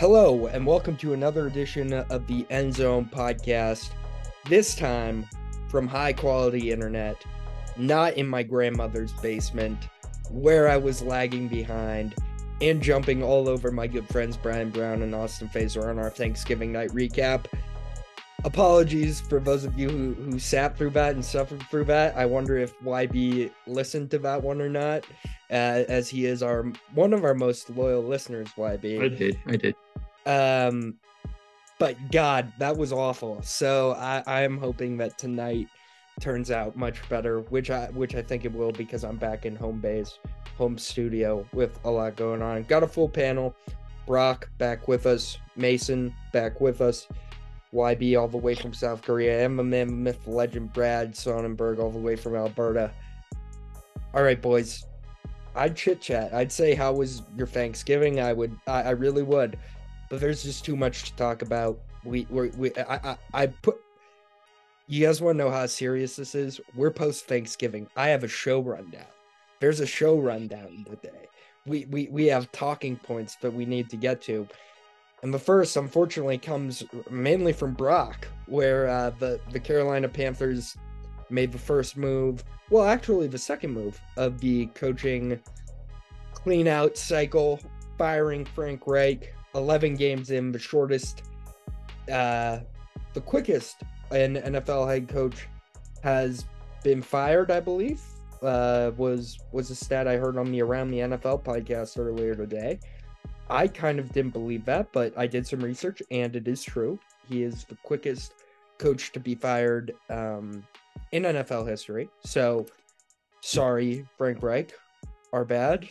Hello, and welcome to another edition of the End Zone podcast. This time from high quality internet, not in my grandmother's basement, where I was lagging behind and jumping all over my good friends Brian Brown and Austin Fazer on our Thanksgiving night recap. Apologies for those of you who, who sat through that and suffered through that. I wonder if YB listened to that one or not, uh, as he is our one of our most loyal listeners. YB, I did, I did. Um, but God, that was awful. So I, I am hoping that tonight turns out much better, which I which I think it will because I'm back in home base, home studio with a lot going on. Got a full panel. Brock back with us, Mason back with us, YB all the way from South Korea, man, myth, legend Brad Sonnenberg all the way from Alberta. All right, boys. I'd chit chat. I'd say, how was your Thanksgiving? I would. I, I really would. But there's just too much to talk about. We we we. I I, I put you guys want to know how serious this is? We're post Thanksgiving. I have a show rundown. There's a show rundown today. We, we we have talking points that we need to get to. And the first, unfortunately, comes mainly from Brock, where uh, the, the Carolina Panthers made the first move, well, actually, the second move of the coaching clean out cycle, firing Frank Reich, 11 games in, the shortest, uh, the quickest an NFL head coach has been fired, I believe. Uh, was was a stat I heard on the Around the NFL podcast earlier today. I kind of didn't believe that, but I did some research and it is true. He is the quickest coach to be fired um, in NFL history. So, sorry, Frank Reich, our bad.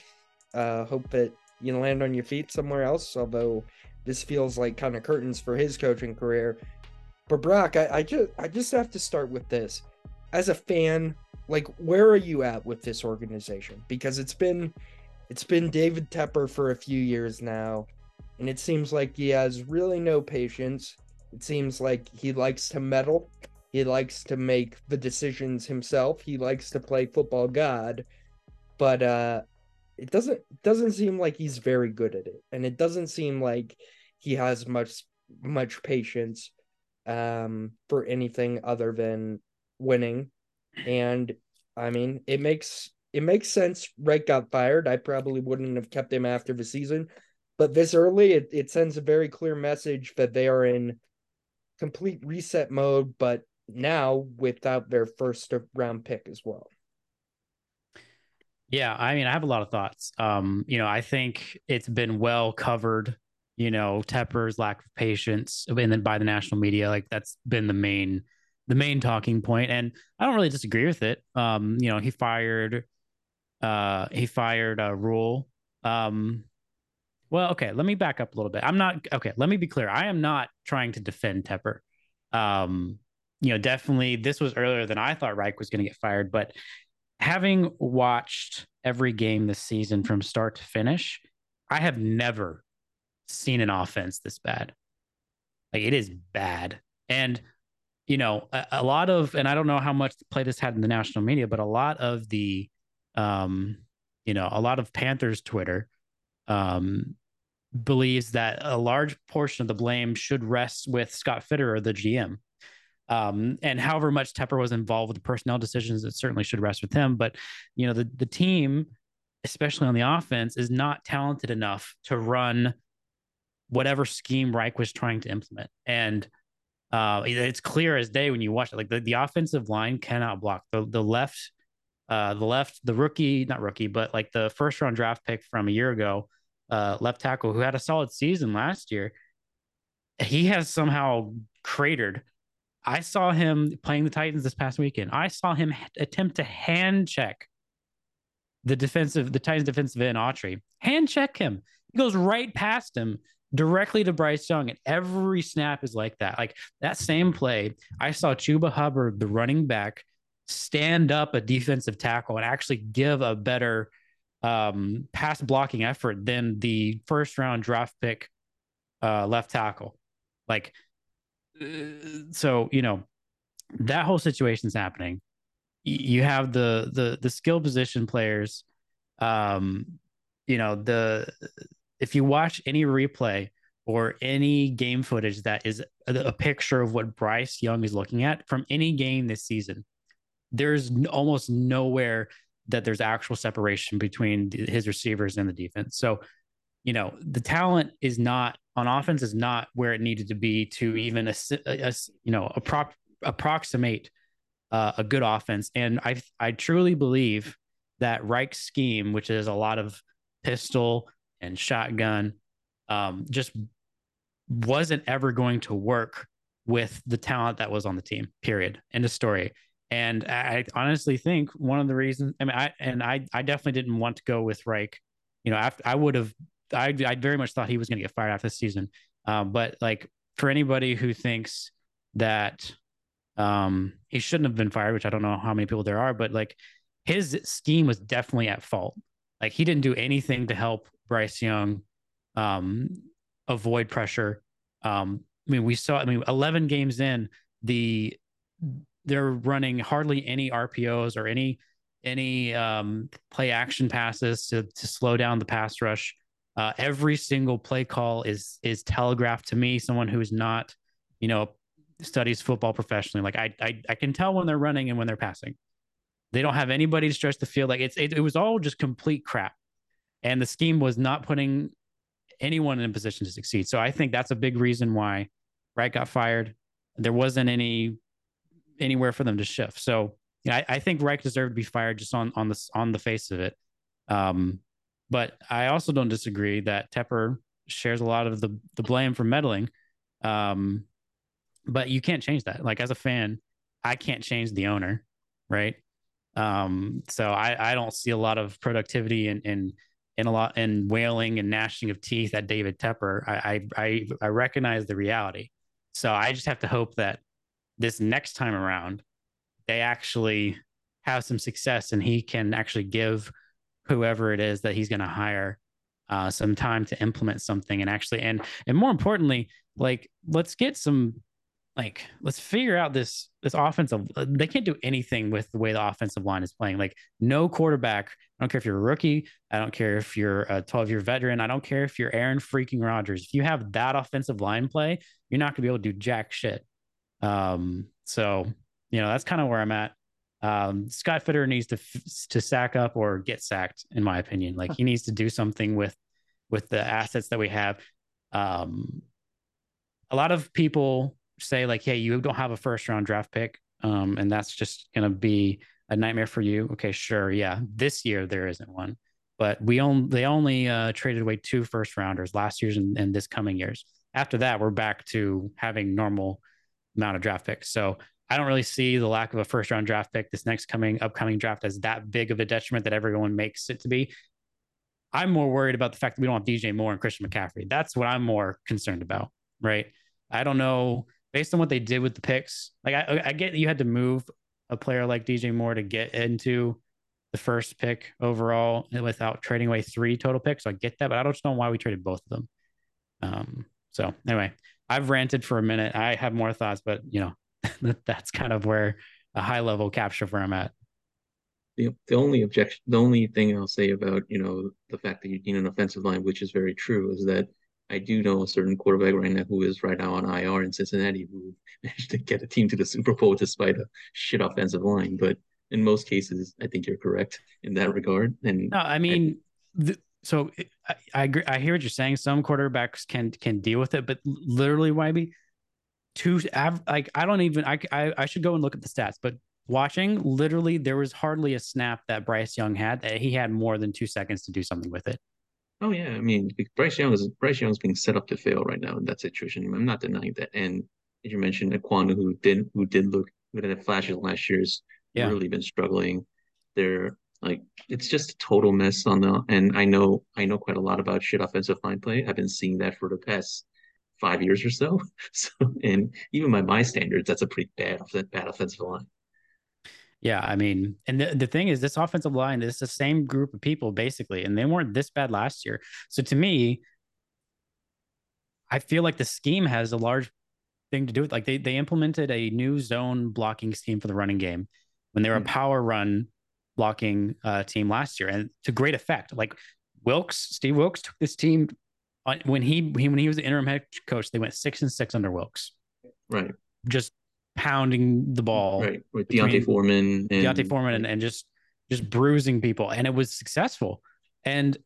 Uh, hope that you land on your feet somewhere else. Although this feels like kind of curtains for his coaching career. But Brock, I, I just I just have to start with this. As a fan, like where are you at with this organization? Because it's been it's been David Tepper for a few years now, and it seems like he has really no patience. It seems like he likes to meddle. He likes to make the decisions himself. He likes to play football god. But uh it doesn't doesn't seem like he's very good at it. And it doesn't seem like he has much much patience um, for anything other than winning. And I mean, it makes it makes sense. Reich got fired. I probably wouldn't have kept him after the season, but this early, it, it sends a very clear message that they are in complete reset mode. But now without their first round pick as well. Yeah, I mean, I have a lot of thoughts. Um, you know, I think it's been well covered you know, Tepper's lack of patience, and then by the national media, like that's been the main the main talking point. and I don't really disagree with it. Um, you know, he fired, uh, he fired a uh, Rhule. Um, well, okay, let me back up a little bit. I'm not okay. Let me be clear. I am not trying to defend Tepper. Um, you know, definitely this was earlier than I thought Reich was going to get fired, but having watched every game this season from start to finish, I have never seen an offense this bad. Like it is bad. And, you know, a, a, lot of, and I don't know how much play this had in the national media, but a lot of the, um, you know, a lot of Panthers Twitter um, believes that a large portion of the blame should rest with Scott Fitterer, the GM. Um, and however much Tepper was involved with the personnel decisions, it certainly should rest with him. But, you know, the, the team, especially on the offense, is not talented enough to run whatever scheme Reich was trying to implement. And uh, it's clear as day when you watch it. Like the, the offensive line cannot block the the left, uh, the left, the rookie, not rookie, but like the first round draft pick from a year ago, uh, left tackle who had a solid season last year. He has somehow cratered. I saw him playing the Titans this past weekend. I saw him attempt to hand check the defensive, the Titans defensive end Autry. Hand check him. He goes right past him directly to Bryce Young, and every snap is like that. Like that same play, I saw Chuba Hubbard, the running back, stand up a defensive tackle and actually give a better um, pass blocking effort than the first round draft pick uh, left tackle. Like, so you know that whole situation's happening. You have the the the skill position players. Um, you know the if you watch any replay or any game footage that is a, a picture of what Bryce Young is looking at from any game this season, there's almost nowhere that there's actual separation between his receivers and the defense. So, you know, the talent is not on offense is not where it needed to be to even a, a you know appro- approximate uh, a good offense. And I I truly believe that Reich's scheme, which is a lot of pistol and shotgun, um, just wasn't ever going to work with the talent that was on the team. Period. End of story. And I honestly think one of the reasons, I mean, I and I, I definitely didn't want to go with Reich. You know, after I would have, I, I very much thought he was going to get fired after the season. Um, but like for anybody who thinks that um, he shouldn't have been fired, which I don't know how many people there are, but like his scheme was definitely at fault. Like he didn't do anything to help Bryce Young um, avoid pressure. Um, I mean, we saw. I mean, eleven games in, the they're running hardly any RPOs or any any um, play action passes to to slow down the pass rush. Uh, every single play call is is telegraphed to me. Someone who's not, you know, studies football professionally. Like I, I I can tell when they're running and when they're passing. They don't have anybody to stretch the field. Like it's it, it was all just complete crap, and the scheme was not putting anyone in a position to succeed. So I think that's a big reason why Reich got fired. There wasn't any anywhere for them to shift. So yeah, I, I think Reich deserved to be fired just on on the on the face of it. Um, but I also don't disagree that Tepper shares a lot of the the blame for meddling. Um, but you can't change that. Like as a fan, I can't change the owner, right? Um, so I, I don't see a lot of productivity in, in in a lot in wailing and gnashing of teeth at David Tepper. I, I I recognize the reality. So I just have to hope that this next time around they actually have some success and he can actually give whoever it is that he's going to hire uh, some time to implement something and actually and and more importantly like let's get some like let's figure out this this offensive they can't do anything with the way the offensive line is playing. Like no quarterback i don't care if you're a rookie i don't care if you're a 12 year veteran i don't care if you're aaron freaking rodgers. If you have that offensive line play you're not going to be able to do jack shit. Um so you know that's kind of where i'm at um scott fitterer needs to to sack up or get sacked in my opinion like he needs to do something with with the assets that we have um a lot of people say like, hey, you don't have a first round draft pick, um, and that's just gonna be a nightmare for you. Okay, sure, yeah. This year there isn't one, but we only they only uh, traded away two first rounders last year's and, and this coming year's. After that, we're back to having normal amount of draft picks. So I don't really see the lack of a first round draft pick this next coming upcoming draft as that big of a detriment that everyone makes it to be. I'm more worried about the fact that we don't have DJ Moore and Christian McCaffrey. That's what I'm more concerned about, right? I don't know based on what they did with the picks, like I, I get you had to move a player like DJ Moore to get into the first pick overall without trading away three total picks. So I get that, but I don't know why we traded both of them. Um, so anyway, I've ranted for a minute. I have more thoughts, but you know, that's kind of where a high level capture where I'm at. The, the only objection, the only thing I'll say about, you know, the fact that you need an offensive line, which is very true, is that I do know a certain quarterback right now who is right now on IR in Cincinnati who managed to get a team to the Super Bowl despite a shit offensive line. But in most cases, I think you're correct in that regard. And no, I mean, I, the, so I, I agree. I hear what you're saying. Some quarterbacks can can deal with it, but literally, YB, two like I don't even I, I I should go and look at the stats, but watching literally there was hardly a snap that Bryce Young had that he had more than two seconds to do something with it. Oh yeah, I mean Bryce Young is Bryce Young's being set up to fail right now in that situation. I'm not denying that. And as you mentioned, Ekwonu, who didn't who did look good at flashes last year's yeah. really been struggling. They're like it's just a total mess on the and I know I know quite a lot about shit offensive line play. I've been seeing that for the past five years or so. So and even by my standards, that's a pretty bad bad offensive line. Yeah, I mean, and the, the thing is, this offensive line is the same group of people basically, and they weren't this bad last year. So to me, I feel like the scheme has a large thing to do with like they they implemented a new zone blocking scheme for the running game when they were mm-hmm. a power run blocking uh, team last year, and to great effect. Like Wilks, Steve Wilks took this team when he, he when he was the interim head coach, they went six and six under Wilks. Right. Just pounding the ball. Right. With D'Onta Foreman and D'Onta Foreman and, and just just bruising people. And it was successful. And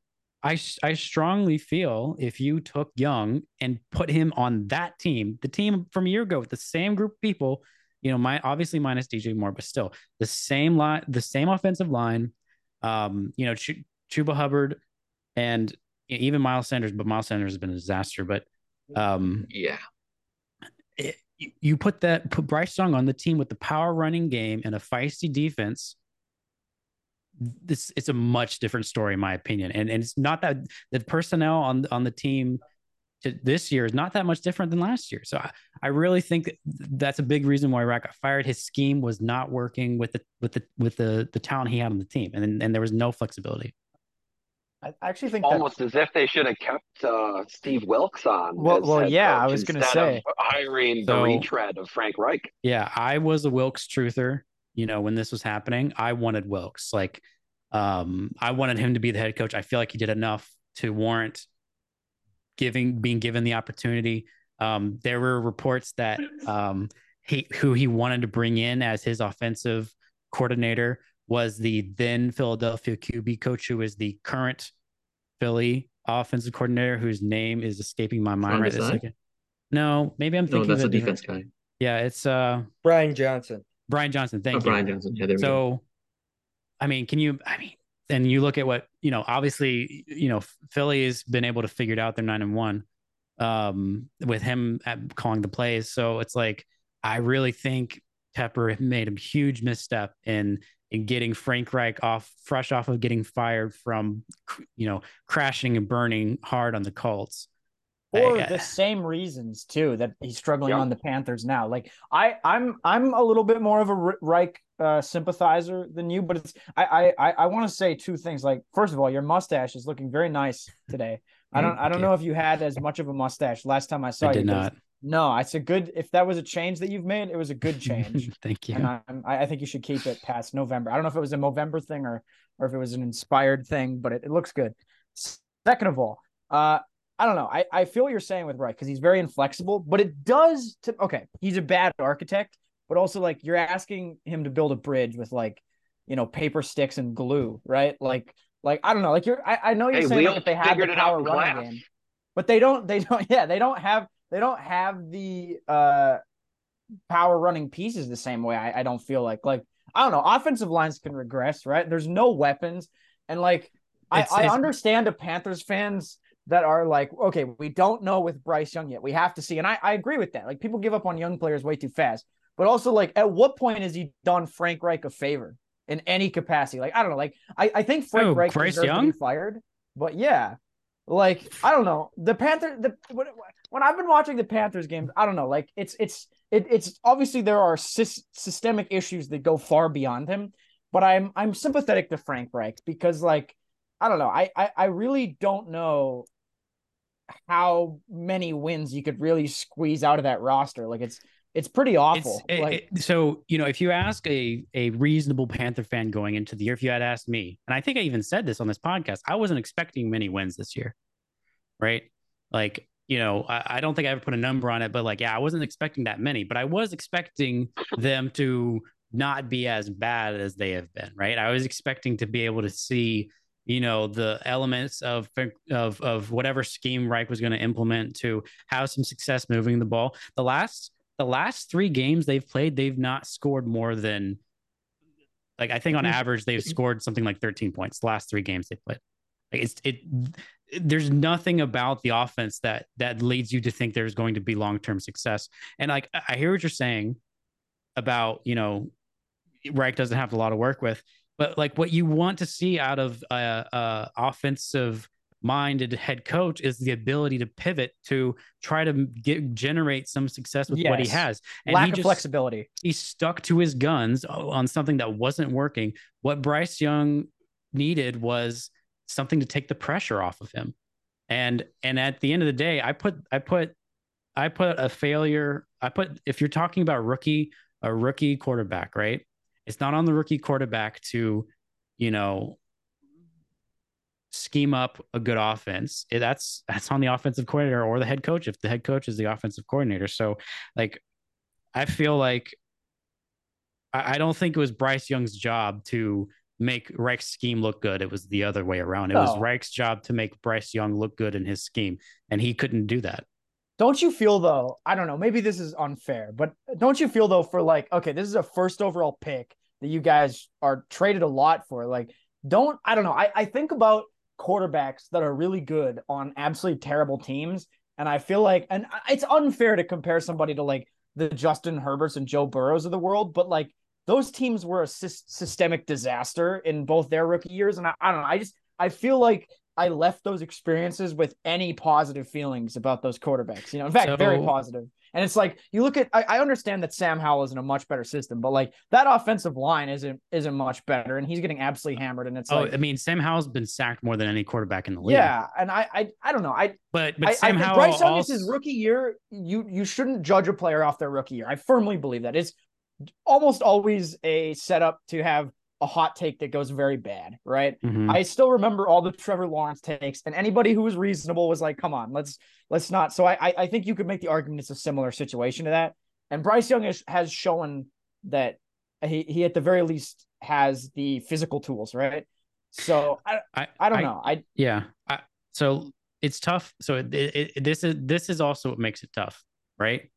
I I strongly feel if you took Young and put him on that team, the team from a year ago with the same group of people, you know, my obviously minus DJ Moore, but still the same line, the same offensive line. Um, you know, Ch- Chuba Hubbard and even Miles Sanders, but Miles Sanders has been a disaster. But um, yeah, it, you put that put Bryce Young on the team with the power running game and a feisty defense this it's a much different story in my opinion. And, and it's not that the personnel on on the team to this year is not that much different than last year. So i, I really think that that's a big reason why Reich got fired. His scheme was not working with the with the with the the talent he had on the team and and there was no flexibility I actually think almost as if they should have kept uh, Steve Wilks on. Well, well, yeah, I was going to say hiring so, the retread of Frank Reich. Yeah, I was a Wilks truther you know, when this was happening, I wanted Wilks. Like, um, I wanted him to be the head coach. I feel like he did enough to warrant giving being given the opportunity. Um, there were reports that um, he who he wanted to bring in as his offensive coordinator was the then Philadelphia QB coach, who is the current Philly offensive coordinator, whose name is escaping my mind right this second. No, maybe I'm thinking. No, that's a defense guy. Yeah, it's uh Brian Johnson. Brian Johnson. Thank oh, you. Brian Johnson. Yeah, there so, go. I mean, can you? I mean, and you look at what you know. Obviously, you know, Philly has been able to figure it out. They're nine and one, um, with him at calling the plays. So it's like I really think Tepper made a huge misstep in in getting Frank Reich off fresh off of getting fired from you know crashing and burning hard on the Colts for the same reasons too that he's struggling yep. on the Panthers now. Like I, I'm, I'm a little bit more of a Reich uh, sympathizer than you, but it's I, I, I want to say two things. Like first of all, your mustache is looking very nice today. I don't, I don't know if you had as much of a mustache last time I saw I you. Did not. No, it's a good. If that was a change that you've made, it was a good change. Thank you. And I, I think you should keep it past November. I don't know if it was a November thing or or if it was an inspired thing, but it, it looks good. Second of all, uh, I don't know. I, I feel what you're saying with Reich because he's very inflexible, but it does to okay, he's a bad architect, but also like you're asking him to build a bridge with like, you know, paper sticks and glue, right? Like like I don't know, like you're I, I know you're hey, saying like, that they have the power running game, but they don't they don't yeah, they don't have they don't have the uh power running pieces the same way. I, I don't feel like like I don't know, offensive lines can regress, right? There's no weapons. And like I, I understand a Panthers fans that are like, okay, we don't know with Bryce Young yet. We have to see. And I, I agree with that. Like people give up on young players way too fast. But also, like, at what point has he done Frank Reich a favor in any capacity? Like, I don't know. Like, I, I think Frank oh, Reich Bryce Young? to be fired. But yeah, like, I don't know. The Panther, the when, when I've been watching the Panthers games, I don't know. Like, it's it's it, it's obviously there are sy- systemic issues that go far beyond him. But I'm I'm sympathetic to Frank Reich because like I don't know. I, I I really don't know how many wins you could really squeeze out of that roster. Like it's it's pretty awful. It's, like, it, so you know, if you ask a a reasonable Panther fan going into the year, if you had asked me, and I think I even said this on this podcast, I wasn't expecting many wins this year, right? Like you know, I, I don't think I ever put a number on it, but like, yeah, I wasn't expecting that many, but I was expecting them to not be as bad as they have been, right? I was expecting to be able to see you know the elements of of of whatever scheme Reich was going to implement to have some success moving the ball. The last the last three games they've played, they've not scored more than like I think on mm-hmm. average they've mm-hmm. scored something like 13 points. The last three games they played. Like it's it there's nothing about the offense that that leads you to think there's going to be long-term success. And like I hear what you're saying about, you know, Reich doesn't have a lot of work with. But like what you want to see out of a, a offensive minded head coach is the ability to pivot to try to get generate some success with yes. what he has. And Lack he of just, flexibility. He stuck to his guns on something that wasn't working. What Bryce Young needed was something to take the pressure off of him. And and at the end of the day, I put I put I put a failure. I put if you're talking about rookie, a rookie quarterback, right? It's not on the rookie quarterback to, you know, scheme up a good offense, that's that's on the offensive coordinator or the head coach if the head coach is the offensive coordinator. So like I feel like I, I don't think it was Bryce Young's job to make Reich's scheme look good. It was the other way around. It no. was oh. Reich's job to make Bryce Young look good in his scheme, and he couldn't do that. Don't you feel though? I don't know. Maybe this is unfair, but don't you feel though for like, okay, this is a first overall pick that you guys are traded a lot for. Like, don't I don't know. I, I think about quarterbacks that are really good on absolutely terrible teams. And I feel like, and it's unfair to compare somebody to like the Justin Herberts and Joe Burrows of the world, but like those teams were a sy- systemic disaster in both their rookie years. And I, I don't know. I just, I feel like I left those experiences with any positive feelings about those quarterbacks. You know, in fact, so, very positive. And it's like you look at I, I, understand that Sam Howell is in a much better system, but like that offensive line isn't isn't much better, and he's getting absolutely hammered. And it's oh, like, I mean, Sam Howell's been sacked more than any quarterback in the league. Yeah, and I I, I don't know. I but but Sam I, Howell Bryce Young also... is his rookie year. You you shouldn't judge a player off their rookie year. I firmly believe that. It's almost always a setup to have a hot take that goes very bad, right? Mm-hmm. I still remember all the Trevor Lawrence takes, and anybody who was reasonable was like, "Come on, let's let's not." So I I think you could make the argument it's a similar situation to that. And Bryce Young is, has shown that he he at the very least has the physical tools, right? So I I, I don't I, know. I yeah. I, so it's tough. So it, it, this is this is also what makes it tough, right?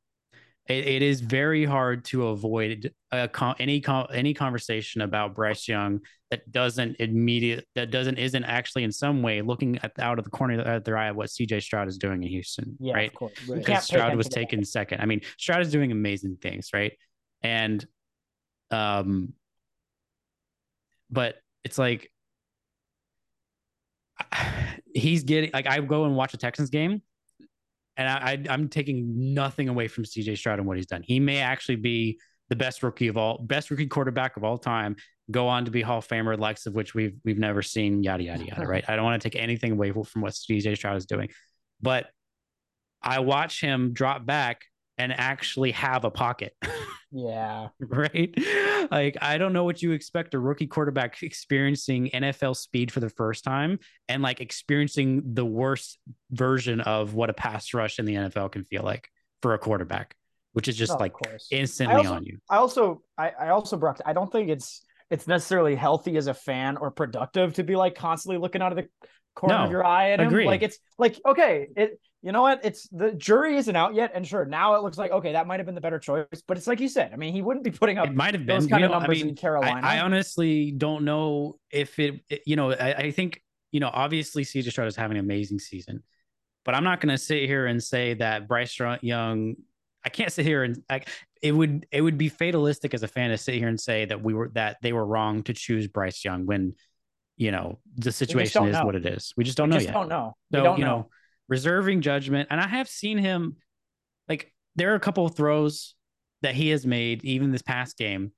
It, it is very hard to avoid a, any any conversation about Bryce Young that doesn't immediate that doesn't isn't actually in some way looking at out of the corner of their eye at what CJ Stroud is doing in Houston, yeah, right? Because Stroud was taken that. second. I mean, Stroud is doing amazing things, right? And um, but it's like he's getting like I go and watch a Texans game and I, I am taking nothing away from CJ Stroud and what he's done. He may actually be the best rookie of all, best rookie quarterback of all time. Go on to be Hall of Famer, likes of which we've we've never seen. Yada yada yada. Right. I don't want to take anything away from what CJ Stroud is doing, but I watch him drop back and actually have a pocket. Yeah. right. Like, I don't know what you expect a rookie quarterback experiencing NFL speed for the first time and like experiencing the worst version of what a pass rush in the NFL can feel like for a quarterback, which is just oh, like instantly also, on you. I also, I, I also, Brock, I don't think it's, it's necessarily healthy as a fan or productive to be like constantly looking out of the corner no, of your eye at him. Like it's like okay, it you know what? It's the jury isn't out yet, and sure, now it looks like okay, that might have been the better choice. But it's like you said. I mean, he wouldn't be putting up. It might have been those kind of numbers I mean, in Carolina. I, I, honestly don't know if it. You know, I, I think you know. Obviously, CJ Stroud is having an amazing season, but I'm not going to sit here and say that Bryce Young. I can't sit here and it would. It would be fatalistic as a fan to sit here and say that we were that they were wrong to choose Bryce Young when you know the situation is know. what it is. We just don't we know just yet. Don't know. So don't you know. know reserving judgment. And I have seen him like there are a couple of throws that he has made even this past game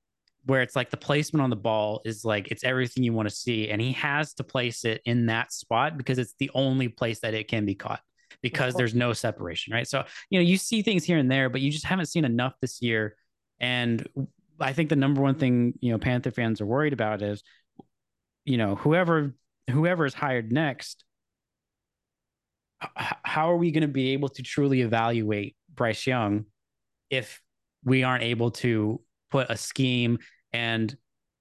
where it's like the placement on the ball is like it's everything you want to see. And he has to place it in that spot because it's the only place that it can be caught because there's no separation right? So you know you see things here and there but you just haven't seen enough this year. And i think the number one thing you know panther fans are worried about is you know whoever whoever is hired next how are we going to be able to truly evaluate Bryce Young if we aren't able to put a scheme and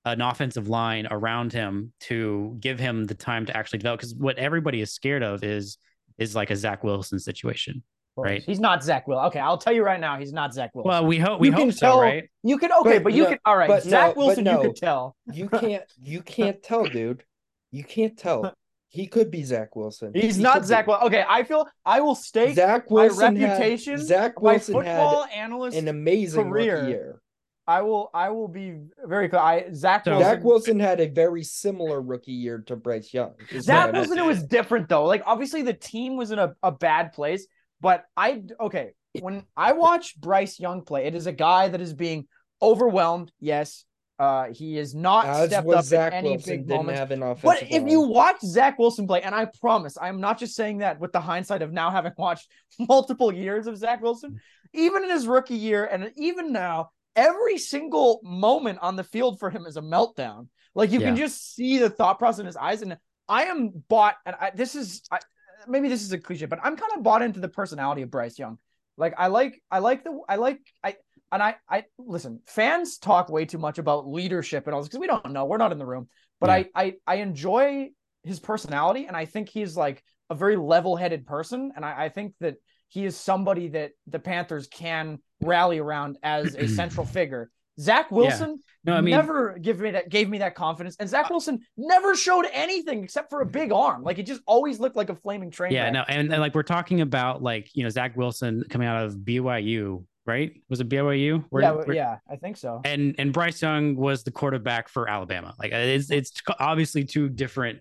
an offensive line around him to give him the time to actually develop? Because what everybody is scared of is is like a Zach Wilson situation. Right. He's not Zach Will. Okay, I'll tell you right now, he's not Zach Wilson. Well, we hope we you hope so, tell, right? You can okay, but, but you no, can all right. Zach no, Wilson, no, you can tell. You can't you can't tell, dude. You can't tell. He could be Zach Wilson. He's he not Zach Wilson. Okay, I feel I will stake Zach Wilson my reputation. Had, Zach Wilson my football had analyst an amazing career. year. I will I will be very clear. I Zach Wilson, Zach Wilson had a very similar rookie year to Bryce Young. Zach Wilson it was different though. Like obviously the team was in a, a bad place, but I okay, when I watch Bryce Young play, it is a guy that is being overwhelmed, yes, uh, he is not As stepped up Zach in any Wilson big moments. but if line. you watch Zach Wilson play, and I promise, I'm not just saying that with the hindsight of now having watched multiple years of Zach Wilson, even in his rookie year, and even now, every single moment on the field for him is a meltdown. Like you yeah. can just see the thought process in his eyes, and I am bought, and I, this is I, maybe this is a cliche, but I'm kind of bought into the personality of Bryce Young. Like I like I like the I like I and I I listen. Fans talk way too much about leadership and all this because we don't know. We're not in the room, but yeah. I I I enjoy his personality, and I think he's like a very level-headed person, and I, I think that he is somebody that the Panthers can rally around as a central figure. Zach Wilson yeah. no, I mean, never give me that gave me that confidence, and Zach uh, Wilson never showed anything except for a big arm. Like it just always looked like a flaming train. Yeah, no, and, and, like we're talking about like you know Zach Wilson coming out of BYU, right? Was it BYU? Where, yeah, where, yeah, I think so. And and Bryce Young was the quarterback for Alabama. Like it's it's obviously two different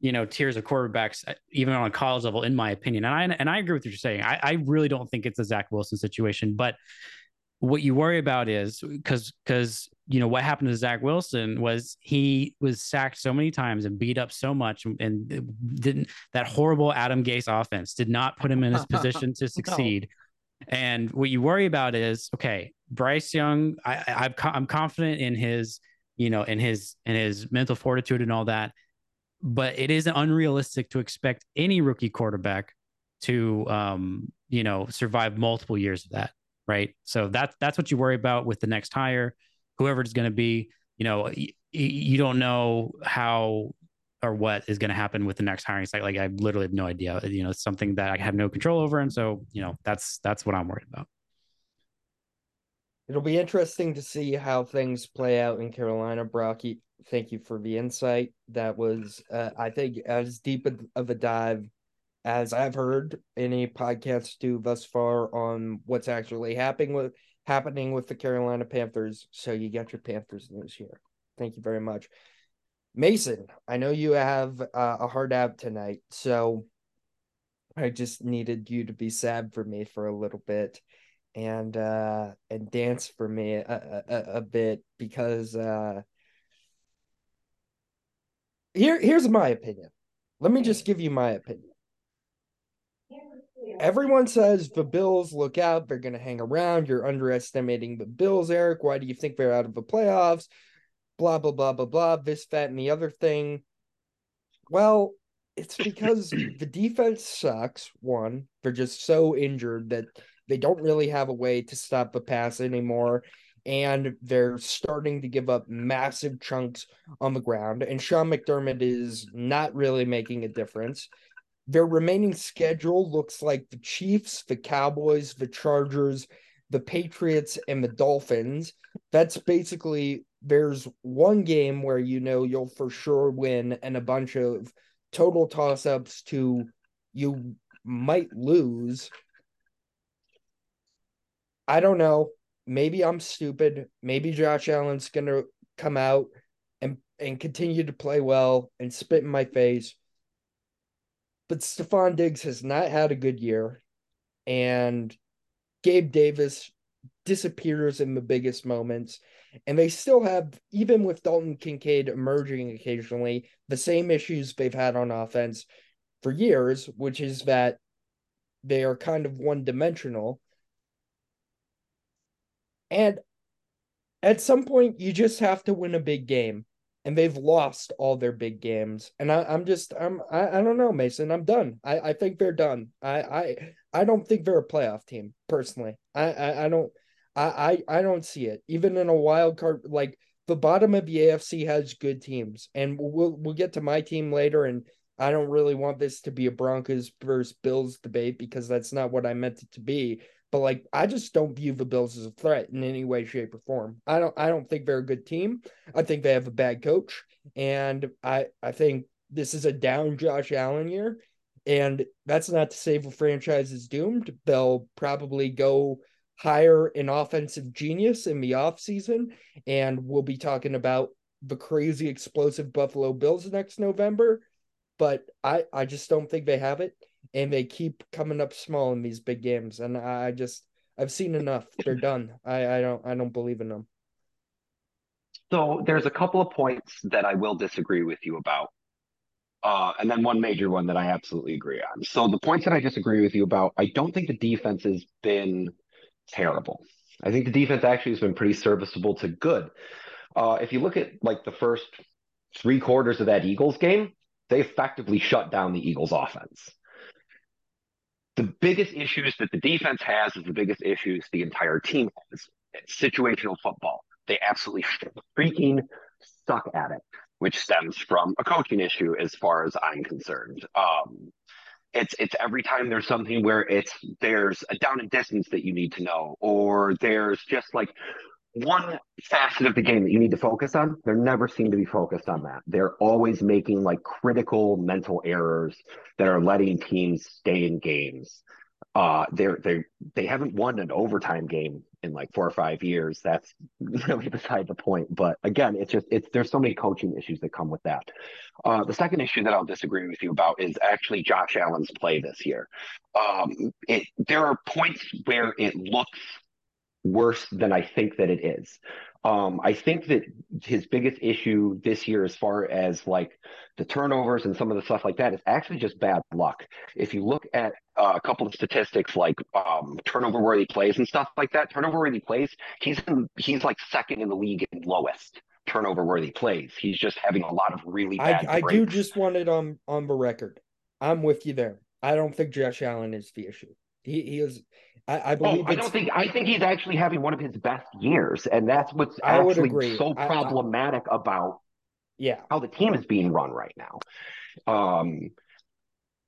you know tiers of quarterbacks uh, even on a college level in my opinion and i and i agree with what you're saying i, I really don't think it's a zach wilson situation but what you worry about is because because you know what happened to Zach Wilson was he was sacked so many times and beat up so much and didn't that horrible Adam Gase offense did not put him in his position to succeed. And what you worry about is okay, Bryce Young. I, I I'm confident in his you know in his in his mental fortitude and all that, but it isn't unrealistic to expect any rookie quarterback to um you know survive multiple years of that right? So that's that's what you worry about with the next hire, whoever it's going to be. You know, you don't know how or what is going to happen with the next hiring cycle. Like I literally have no idea. You know, it's something that I have no control over, and so you know that's that's what I'm worried about. It'll be interesting to see how things play out in Carolina, Brocky. Thank you for the insight. That was, uh, I think, as deep of a dive as I've heard any podcasts do thus far on what's actually happening with happening with the Carolina Panthers. So you got your Panthers news here. Thank you very much. Mason, I know you have uh, a hard out tonight, so I just needed you to be sad for me for a little bit and uh and dance for me a, a, a bit because uh here here's my opinion. Let me just give you my opinion everyone says the Bills look out, they're going to hang around. You're underestimating the Bills, Eric. Why do you think they're out of the playoffs? Blah, blah, blah, blah, blah. This, that, and the other thing. Well, it's because the defense sucks. One, they're just so injured that they don't really have a way to stop the pass anymore. And they're starting to give up massive chunks on the ground. And Sean McDermott is not really making a difference. Their remaining schedule looks like the Chiefs, the Cowboys, the Chargers, the Patriots, and the Dolphins. That's basically there's one game where you know you'll for sure win, and a bunch of total toss ups to you might lose. I don't know. Maybe I'm stupid. Maybe Josh Allen's gonna come out and and continue to play well and spit in my face. But Stefon Diggs has not had a good year. And Gabe Davis disappears in the biggest moments. And they still have, even with Dalton Kincaid emerging occasionally, the same issues they've had on offense for years, which is that they are kind of one dimensional. And at some point, you just have to win a big game and they've lost all their big games. And I, am just I'm I, I don't know, Mason. I'm done. I, I think they're done. I, I I don't think they're a playoff team, personally. I I, I don't I, I I don't see it. Even in a wild card like the bottom of the AFC has good teams. And we'll we'll get to my team later and I don't really want this to be a Broncos versus Bills debate because that's not what I meant it to be. But like, I just don't view the Bills as a threat in any way, shape, or form. I don't. I don't think they're a good team. I think they have a bad coach, and I. I think this is a down Josh Allen year, and that's not to say the franchise is doomed. They'll probably go hire an offensive genius in the offseason, and we'll be talking about the crazy explosive Buffalo Bills next November. But I. I just don't think they have it and they keep coming up small in these big games. And I just I've seen enough. They're done. I, I don't I don't believe in them. So there's a couple of points that I will disagree with you about. Uh, and then one major one that I absolutely agree on. So the points that I disagree with you about, I don't think the defense has been terrible. I think the defense actually has been pretty serviceable to good. Uh, if you look at like the first three quarters of that Eagles game, They effectively shut down the Eagles offense. The biggest issues that the defense has is the biggest issues the entire team has. It's situational football. They absolutely freaking suck at it, which stems from a coaching issue as far as I'm concerned. Um, it's it's every time there's something where it's there's a down and distance that you need to know, or there's just like one facet of the game that you need to focus on. They never seem to be focused on that. They're always making like critical mental errors that are letting teams stay in games. Uh, they're they they haven't won an overtime game in like four or five years. That's really beside the point. But again, it's just it's there's so many coaching issues that come with that. Uh, the second issue that I'll disagree with you about is actually Josh Allen's play this year. Um, it there are points where it looks worse than I think that it is. Um, I think that his biggest issue this year, as far as like the turnovers and some of the stuff like that, is actually just bad luck. If you look at uh, a couple of statistics like um, turnover worthy plays and stuff like that, turnover worthy plays, he's in, he's like second in the league in lowest turnover worthy plays. He's just having a lot of really bad. I, I do just want it on on the record. I'm with you there. I don't think Josh Allen is the issue. He he is I, I oh, believe. Oh, I don't think. I think he's actually having one of his best years, and that's what's actually so problematic I, about. Yeah, how the team is being run right now. Um,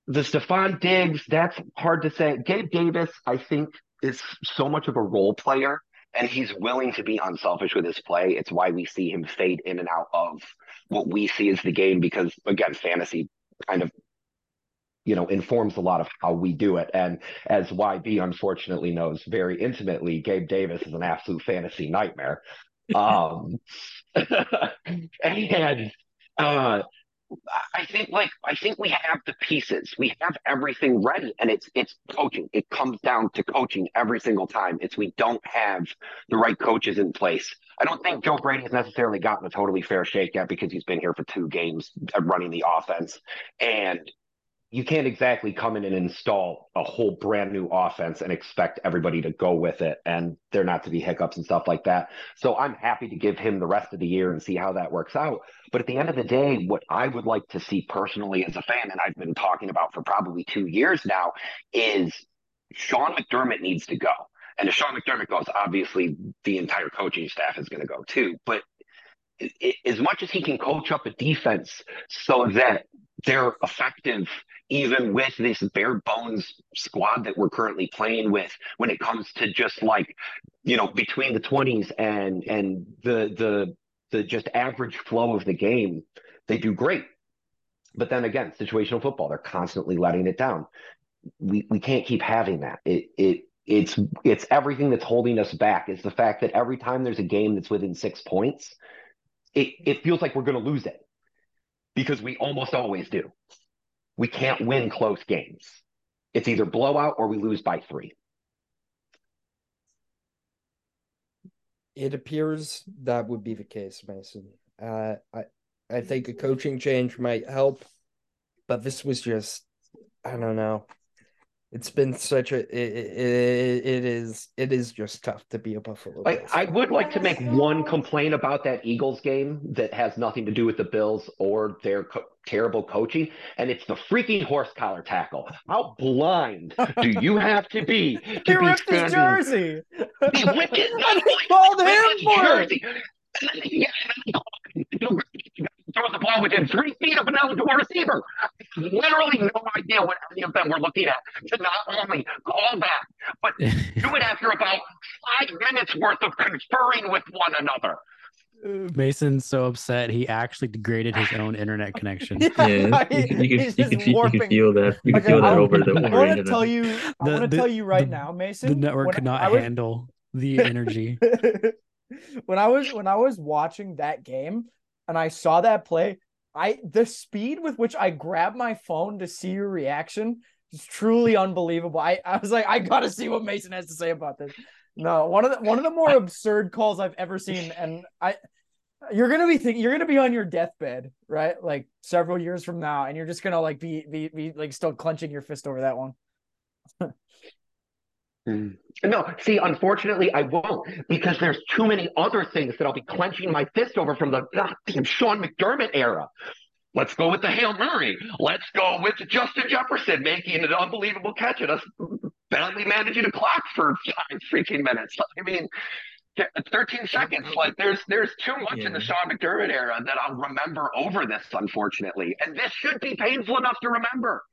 the Stefon Diggs, that's hard to say. Gabe Davis, I think, is so much of a role player, and he's willing to be unselfish with his play. It's why we see him fade in and out of what we see as the game, because again, fantasy kind of you know, informs a lot of how we do it. And as YB unfortunately knows very intimately, Gabe Davis is an absolute fantasy nightmare. Um, and uh, I think like I think we have the pieces. We have everything ready, and it's it's coaching. It comes down to coaching every single time. It's we don't have the right coaches in place. I don't think Joe Brady has necessarily gotten a totally fair shake yet because he's been here for two games running the offense, and you can't exactly come in and install a whole brand new offense and expect everybody to go with it and there not to be hiccups and stuff like that. So I'm happy to give him the rest of the year and see how that works out. But at the end of the day, what I would like to see personally as a fan, and I've been talking about for probably two years now, is Sean McDermott needs to go. And if Sean McDermott goes, obviously the entire coaching staff is going to go too. But as much as he can coach up a defense so that they're effective even with this bare bones squad that we're currently playing with when it comes to just like you know between the 20s and and the the the just average flow of the game they do great. But then again situational football they're constantly letting it down. We we can't keep having that. It it it's it's everything that's holding us back. Is the fact that every time there's a game that's within six points it it feels like we're going to lose it because we almost always do we can't win close games. It's either blowout or we lose by three. It appears that would be the case, Mason. Uh, I I think a coaching change might help, but this was just I don't know it's been such a it, it, it is it is just tough to be a Buffalo. I, I would like to make one complaint about that Eagles game that has nothing to do with the Bills or their co- terrible coaching, and it's the freaking horse collar tackle. How blind do you have to be to he be ripped his jersey. He ripped his, called him for jersey. It throw the ball within three feet of an eligible receiver. Literally no idea what any of them were looking at to not only call that, but do it after about five minutes worth of conferring with one another. Mason's so upset he actually degraded his own internet connection. yeah, you, can, you, can, you, can, feel that. You can okay, feel that over the. I want to tell you. I want to tell you right the, now, Mason. The network could not was, handle the energy. when I was when I was watching that game, and I saw that play, I the speed with which I grabbed my phone to see your reaction is truly unbelievable. I, I was like, I gotta see what Mason has to say about this. No, one of the one of the more absurd calls I've ever seen, and I you're gonna be thinking you're gonna be on your deathbed, right? Like several years from now, and you're just gonna like be be, be like still clenching your fist over that one. Mm. No, see, unfortunately, I won't because there's too many other things that I'll be clenching my fist over from the goddamn Sean McDermott era. Let's go with the Hail Murray. Let's go with Justin Jefferson making an unbelievable catch and us barely managing to clock for five freaking minutes. I mean, 13 seconds. Like there's there's too much yeah. in the Sean McDermott era that I'll remember over this, unfortunately. And this should be painful enough to remember.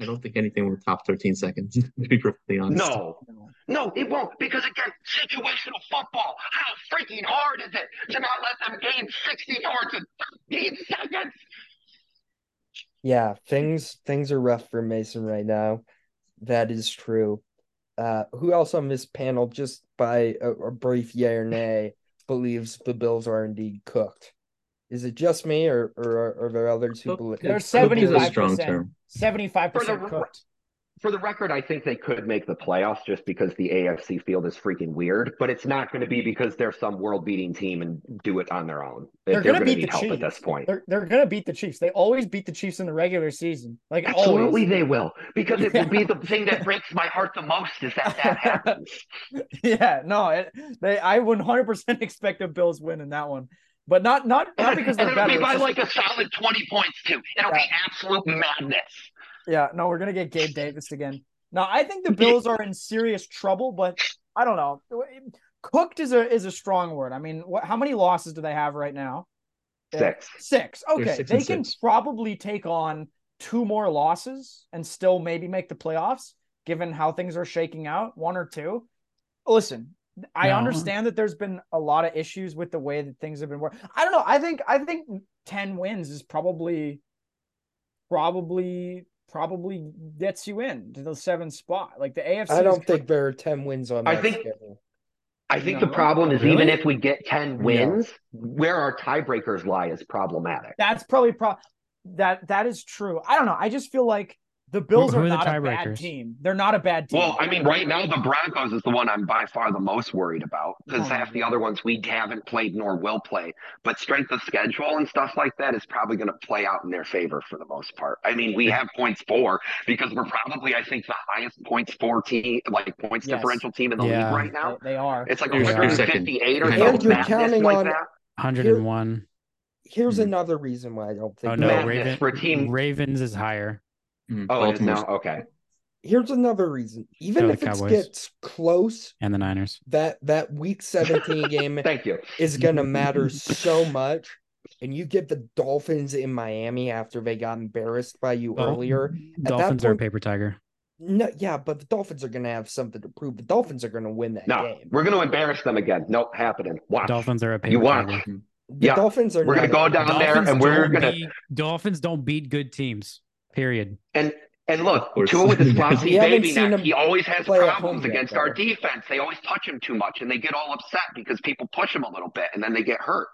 I don't think anything will top 13 seconds, to be perfectly honest. No, no, it won't. Because again, situational football, how freaking hard is it to not let them gain 60 yards in 13 seconds? Yeah, things things are rough for Mason right now. That is true. Uh, who else on this panel, just by a, a brief yay or nay, believes the Bills are indeed cooked? Is it just me, or or are there others who believe? There's seventy five percent. Seventy five percent cooked for the record, I think they could make the playoffs just because the AFC field is freaking weird, but it's not going to be mm-hmm. because they're some world beating team and do it on their own. They're, they're going to beat the Chiefs at this point. They're, they're going to beat the Chiefs. They always beat the Chiefs in the regular season. Like absolutely, always. they will because it will be the thing that breaks my heart the most is that that happens. yeah, no, it, they. I 100 percent expect the Bills win in that one. But not not not because they're it'll better. be by like a solid twenty points too. It'll yeah. be absolute madness. Yeah, no, we're gonna get Gabe Davis again. Now I think the Bills are in serious trouble, but I don't know. Cooked is a is a strong word. I mean, what, how many losses do they have right now? Six. Six. Okay, six they can six. probably take on two more losses and still maybe make the playoffs, given how things are shaking out. One or two. Listen, I no. understand that there's been a lot of issues with the way that things have been working. I don't know. I think I think ten wins is probably probably probably gets you in to the seventh spot. Like the AFC. I don't think there are ten wins on. I think. Schedule. I think no. the problem is really? even if we get ten wins, where our tiebreakers lie is problematic. That's probably pro. That that is true. I don't know. I just feel like the Bills who, who are, are not a bad team. They're not a bad team. Well, I mean, right now the Broncos is the one I'm by far the most worried about because oh, half the other ones we haven't played nor will play. But strength of schedule and stuff like that is probably going to play out in their favor for the most part. I mean, we have points for because we're probably, I think, the highest points for team, like points yes. differential team in the yeah. league right now. They, they are. It's like 158 or something. You're counting like on that. 101. here's mm-hmm. another reason why I don't think. Oh no, Raven, for team Ravens is higher. Mm, oh, it is now okay. Here's another reason. Even if it gets close, and the Niners, that that Week 17 game, thank you, is gonna matter so much. And you get the Dolphins in Miami after they got embarrassed by you well, earlier. Dolphins point, are a paper tiger. No, yeah, but the Dolphins are gonna have something to prove. The Dolphins are gonna win that no, game. We're gonna embarrass them again. Nope, happening. Watch. Dolphins are a paper you watch. tiger. The yeah. Dolphins are. We're gonna go down Dolphins there, and we're gonna. Beat, Dolphins don't beat good teams. Period. And and look, Tua with his floppy baby neck, he always has problems against our defense. They always touch him too much, and they get all upset because people push him a little bit, and then they get hurt.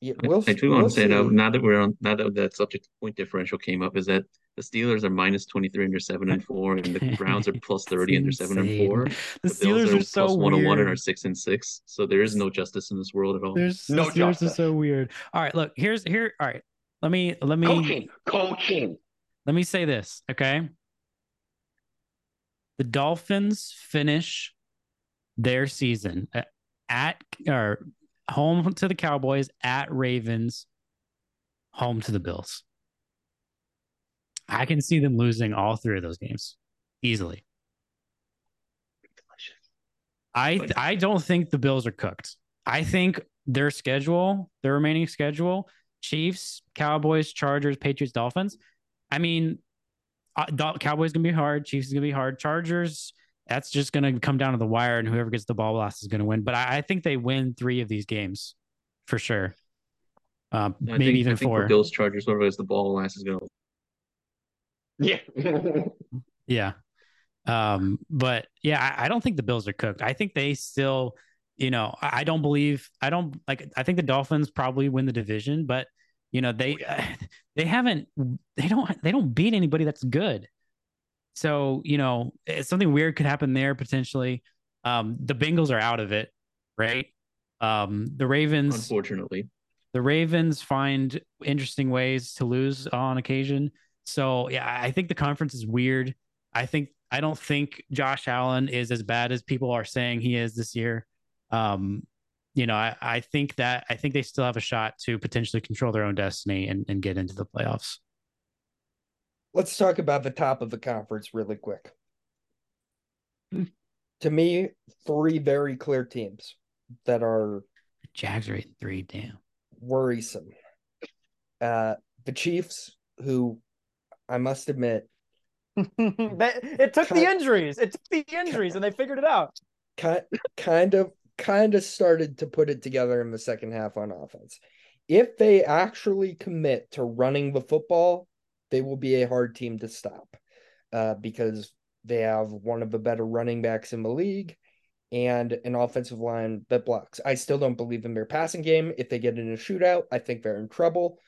Yeah, we'll, I do we'll want to say though, now that we're on, now that that subject point differential came up, is that the Steelers are minus twenty three under seven and four, and the Browns are plus thirty under seven and four. The, the Steelers are, are so oh one and one and are six and six. So there is no justice in this world at all. There's no the Steelers justice. are so weird. All right, look here's here. All right, let me let me coaching coaching. Let me say this, okay? The Dolphins finish their season at or home to the Cowboys, at Ravens, home to the Bills. I can see them losing all three of those games easily. I I don't think the Bills are cooked. I think their schedule, their remaining schedule, Chiefs, Cowboys, Chargers, Patriots, Dolphins, I mean, uh, Cowboys gonna be hard. Chiefs is gonna be hard. Chargers, that's just gonna come down to the wire, and whoever gets the ball last is gonna win. But I, I think they win three of these games for sure. Uh, maybe think, even four. Bills, Chargers, whoever gets the ball last is gonna. Yeah. yeah. Um, but yeah, I, I don't think the Bills are cooked. I think they still, you know, I don't believe I don't like I think the Dolphins probably win the division, but you know, they oh, they haven't they don't they don't beat anybody that's good. So, you know, something weird could happen there potentially. Um, the Bengals are out of it, right? Um, the Ravens unfortunately. The Ravens find interesting ways to lose on occasion. So, yeah, I think the conference is weird. I think I don't think Josh Allen is as bad as people are saying he is this year. Um, you know, I, I think that I think they still have a shot to potentially control their own destiny and, and get into the playoffs. Let's talk about the top of the conference really quick. to me, three very clear teams that are Jags are eight three. Damn. Worrisome. Uh the Chiefs, who I must admit that, it took kind, the injuries. It took the injuries and they figured it out. Kind kind of kind of started to put it together in the second half on offense. If they actually commit to running the football, they will be a hard team to stop. Uh, because they have one of the better running backs in the league and an offensive line that blocks. I still don't believe in their passing game. If they get in a shootout, I think they're in trouble.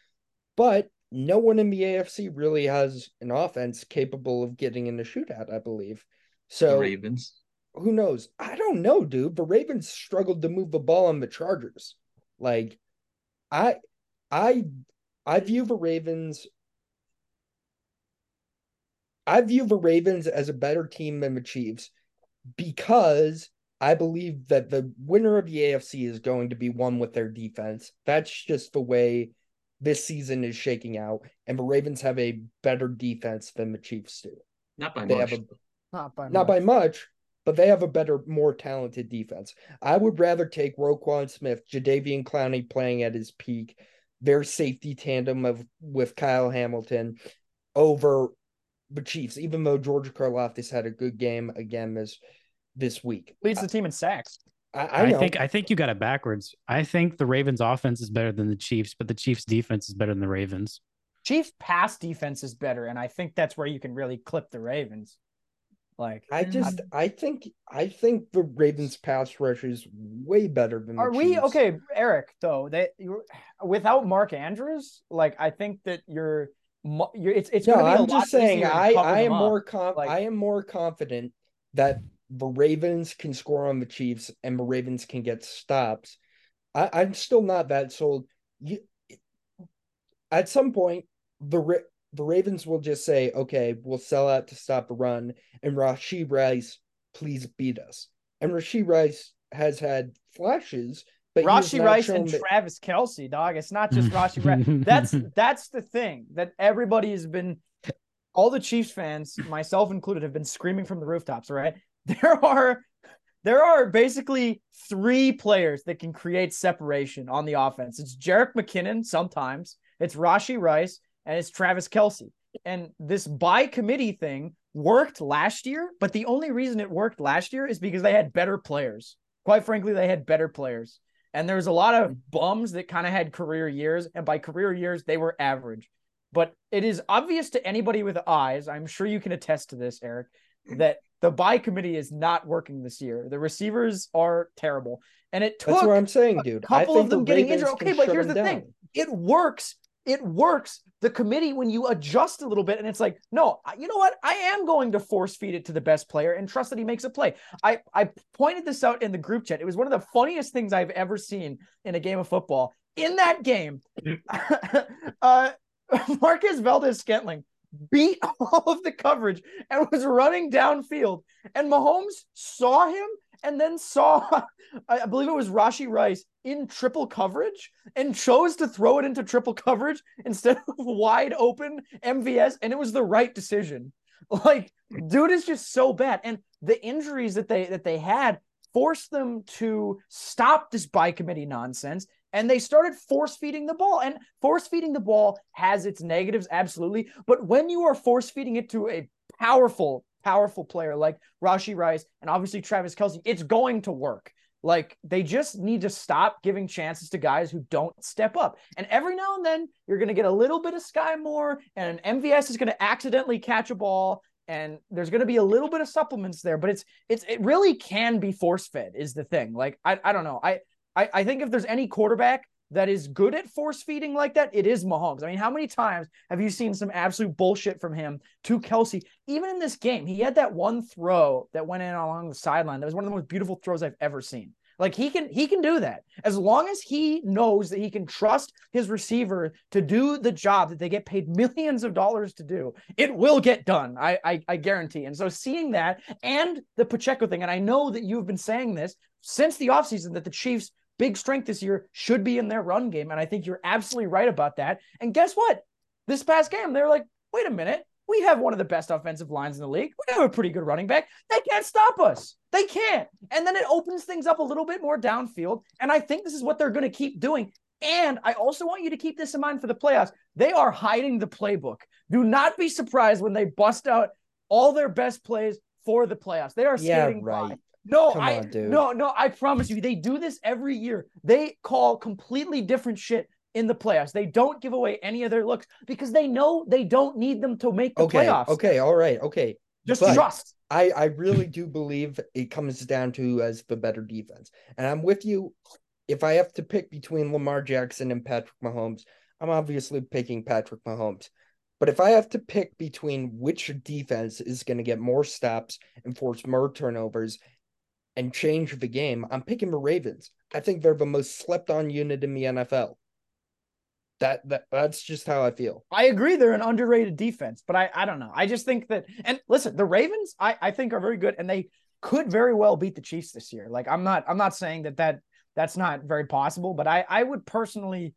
But no one in the AFC really has an offense capable of getting in a shootout, I believe. So the Ravens. Who knows? I don't know, dude. The Ravens struggled to move the ball on the Chargers. Like I I I view the Ravens I view the Ravens as a better team than the Chiefs because I believe that the winner of the AFC is going to be one with their defense. That's just the way this season is shaking out. And the Ravens have a better defense than the Chiefs do. Not by they much. A, not by not much. by much, but they have a better, more talented defense. I would rather take Roquan Smith, Jadeveon Clowney playing at his peak, their safety tandem of with Kyle Hamilton over the Chiefs, even though George Karlaftis had a good game again this this week. Leads the team in sacks. I, I, I, think I think you got it backwards. I think the Ravens offense is better than the Chiefs, but the Chiefs defense is better than the Ravens. Chiefs pass defense is better, and I think that's where you can really clip the Ravens. Like I eh, just I, I think I think the Ravens pass rush is way better than Are we okay, Eric, though, that you without Mark Andrews, like I think that you're you're, it's it's. No, I'm just saying. I I am more com- like, I am more confident that the Ravens can score on the Chiefs and the Ravens can get stops. I, I'm still not that sold. You, at some point, the the Ravens will just say, "Okay, we'll sell out to stop the run," and Rashee Rice, please beat us. And Rashee Rice has had flashes but Rashee Rice and that... Travis Kelce, dog. It's not just Rashee Rice. That's that's the thing that everybody has been all the Chiefs fans, myself included, have been screaming from the rooftops, right? There are there are basically three players that can create separation on the offense. It's Jerick McKinnon sometimes, it's Rashee Rice, and it's Travis Kelce. And this by committee thing worked last year, but the only reason it worked last year is because they had better players. Quite frankly, they had better players. And there's a lot of bums that kind of had career years. And by career years, they were average. But it is obvious to anybody with eyes, I'm sure you can attest to this, Eric, that the by committee is not working this year. The receivers are terrible. And it took That's what I'm saying, dude. A couple of them the getting injured. Okay, but here's the down. thing. It works it works. The committee, when you adjust a little bit, and it's like, no, you know what? I am going to force feed it to the best player and trust that he makes a play. I, I pointed this out in the group chat. It was one of the funniest things I've ever seen in a game of football. In that game, uh, Marquez Valdes Scantling beat all of the coverage and was running downfield. And Mahomes saw him and then saw, I believe it was Rashee Rice in triple coverage and chose to throw it into triple coverage instead of wide open MVS. And it was the right decision. Like, dude is just so bad. And the injuries that they that they had forced them to stop this by committee nonsense and they started force feeding the ball. And force feeding the ball has its negatives, absolutely. But when you are force feeding it to a powerful, powerful player like Rashee Rice and obviously Travis Kelce, it's going to work. Like they just need to stop giving chances to guys who don't step up. And every now and then you're going to get a little bit of Skyy Moore and an MVS is going to accidentally catch a ball and there's going to be a little bit of supplements there, but it's it's it really can be force fed is the thing. Like I I don't know. I I I think if there's any quarterback that is good at force feeding like that, it is Mahomes. I mean, how many times have you seen some absolute bullshit from him to Kelce? Even in this game, he had that one throw that went in along the sideline. That was one of the most beautiful throws I've ever seen. Like he can he can do that as long as he knows that he can trust his receiver to do the job that they get paid millions of dollars to do. It will get done. I I, I guarantee. And so seeing that and the Pacheco thing, and I know that you've been saying this since the offseason that the Chiefs big strength this year should be in their run game. And I think you're absolutely right about that. And guess what? This past game, they're like, wait a minute. We have one of the best offensive lines in the league. We have a pretty good running back. They can't stop us. They can't. And then it opens things up a little bit more downfield. And I think this is what they're going to keep doing. And I also want you to keep this in mind for the playoffs. They are hiding the playbook. Do not be surprised when they bust out all their best plays for the playoffs. They are skating yeah, right. By. No, Come I on, no, no, I promise you, they do this every year. They call completely different shit in the playoffs. They don't give away any of their looks because they know they don't need them to make the okay, playoffs. Okay, all right, okay. Just but trust. I, I really do believe it comes down to as the better defense. And I'm with you. If I have to pick between Lamar Jackson and Patrick Mahomes, I'm obviously picking Patrick Mahomes. But if I have to pick between which defense is going to get more stops and force more turnovers and change the game, I'm picking the Ravens. I think they're the most slept on unit in the NFL. That, that that's just how I feel. I agree they're an underrated defense, but I I don't know. I just think that and listen, the Ravens I I think are very good and they could very well beat the Chiefs this year. Like I'm not I'm not saying that that that's not very possible, but I I would personally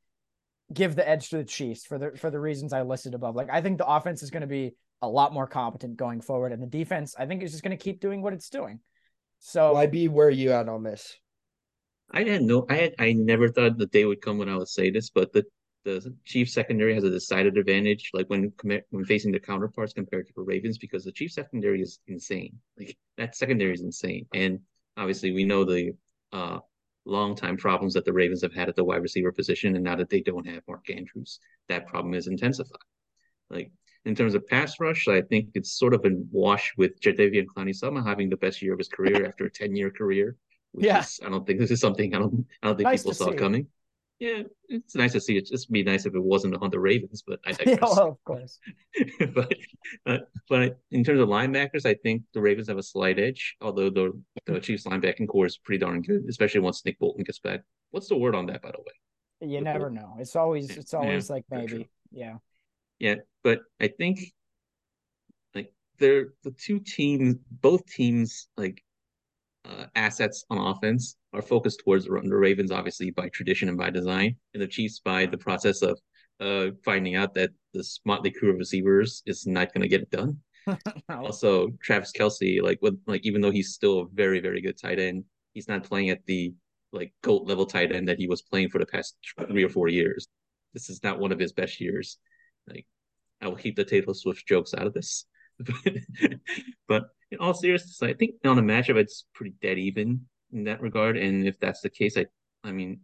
give the edge to the Chiefs for the for the reasons I listed above. Like I think the offense is going to be a lot more competent going forward and the defense I think is just going to keep doing what it's doing. So why be where you at on this? I didn't know. I had, I never thought the day would come when I would say this, but the the Chiefs secondary has a decided advantage, like when when facing the counterparts compared to the Ravens, because the Chiefs secondary is insane. Like that secondary is insane, and obviously we know the uh long time problems that the Ravens have had at the wide receiver position, and now that they don't have Mark Andrews, that problem is intensified. Like in terms of pass rush, I think it's sort of a wash with Jadeveon Clowney somehow having the best year of his career after a 10 year career. yeah. Is, I don't think this is something I don't I don't think nice people saw coming. Yeah, it's nice to see. It'd just be nice if it wasn't on the Ravens, but I digress. yeah, well, of course. but uh, but in terms of linebackers, I think the Ravens have a slight edge. Although the the Chiefs linebacking corps is pretty darn good, especially once Nick Bolton gets back. What's the word on that, by the way? You never know. It's always it's always yeah, like maybe. Yeah. Yeah, but I think like they're the two teams, both teams like uh, assets on offense are focused towards the Ravens, obviously by tradition and by design, and the Chiefs by the process of uh, finding out that the motley crew of receivers is not going to get it done. also, Travis Kelce, like with like even though he's still a very very good tight end, he's not playing at the like goat level tight end that he was playing for the past three or four years. This is not one of his best years. Like, I will keep the Taylor Swift jokes out of this. but in all seriousness, I think on the matchup, it's pretty dead even in that regard. And if that's the case, I, I mean,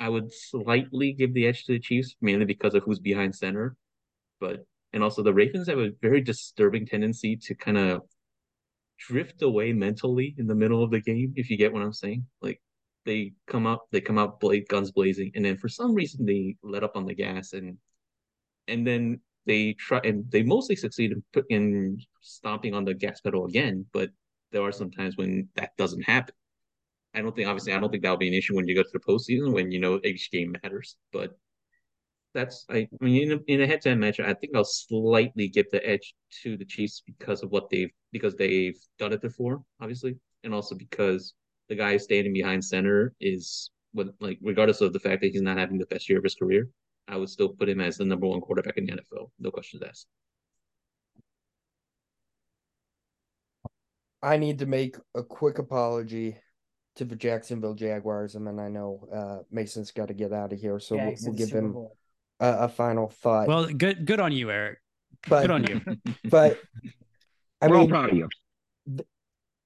I would slightly give the edge to the Chiefs, mainly because of who's behind center. But and also the Ravens have a very disturbing tendency to kind of drift away mentally in the middle of the game. If you get what I'm saying, like they come up, they come out bla- guns blazing, and then for some reason they let up on the gas and and then they try and they mostly succeed in, in stomping on the gas pedal again, but there are some times when that doesn't happen. I don't think obviously I don't think that'll be an issue when you go to the postseason when you know each game matters. But that's I, I mean in a, in a head-to-head match, I think I'll slightly give the edge to the Chiefs because of what they've because they've done it before, obviously, and also because the guy standing behind center is what like regardless of the fact that he's not having the best year of his career, I would still put him as the number one quarterback in the NFL. No questions asked. I need to make a quick apology to the Jacksonville Jaguars, and then I know uh, Mason's got to get out of here, so yeah, we'll, we'll give him a, a, final thought. Well, good, good on you, Eric. But, good on you. But I We're mean, proud of you.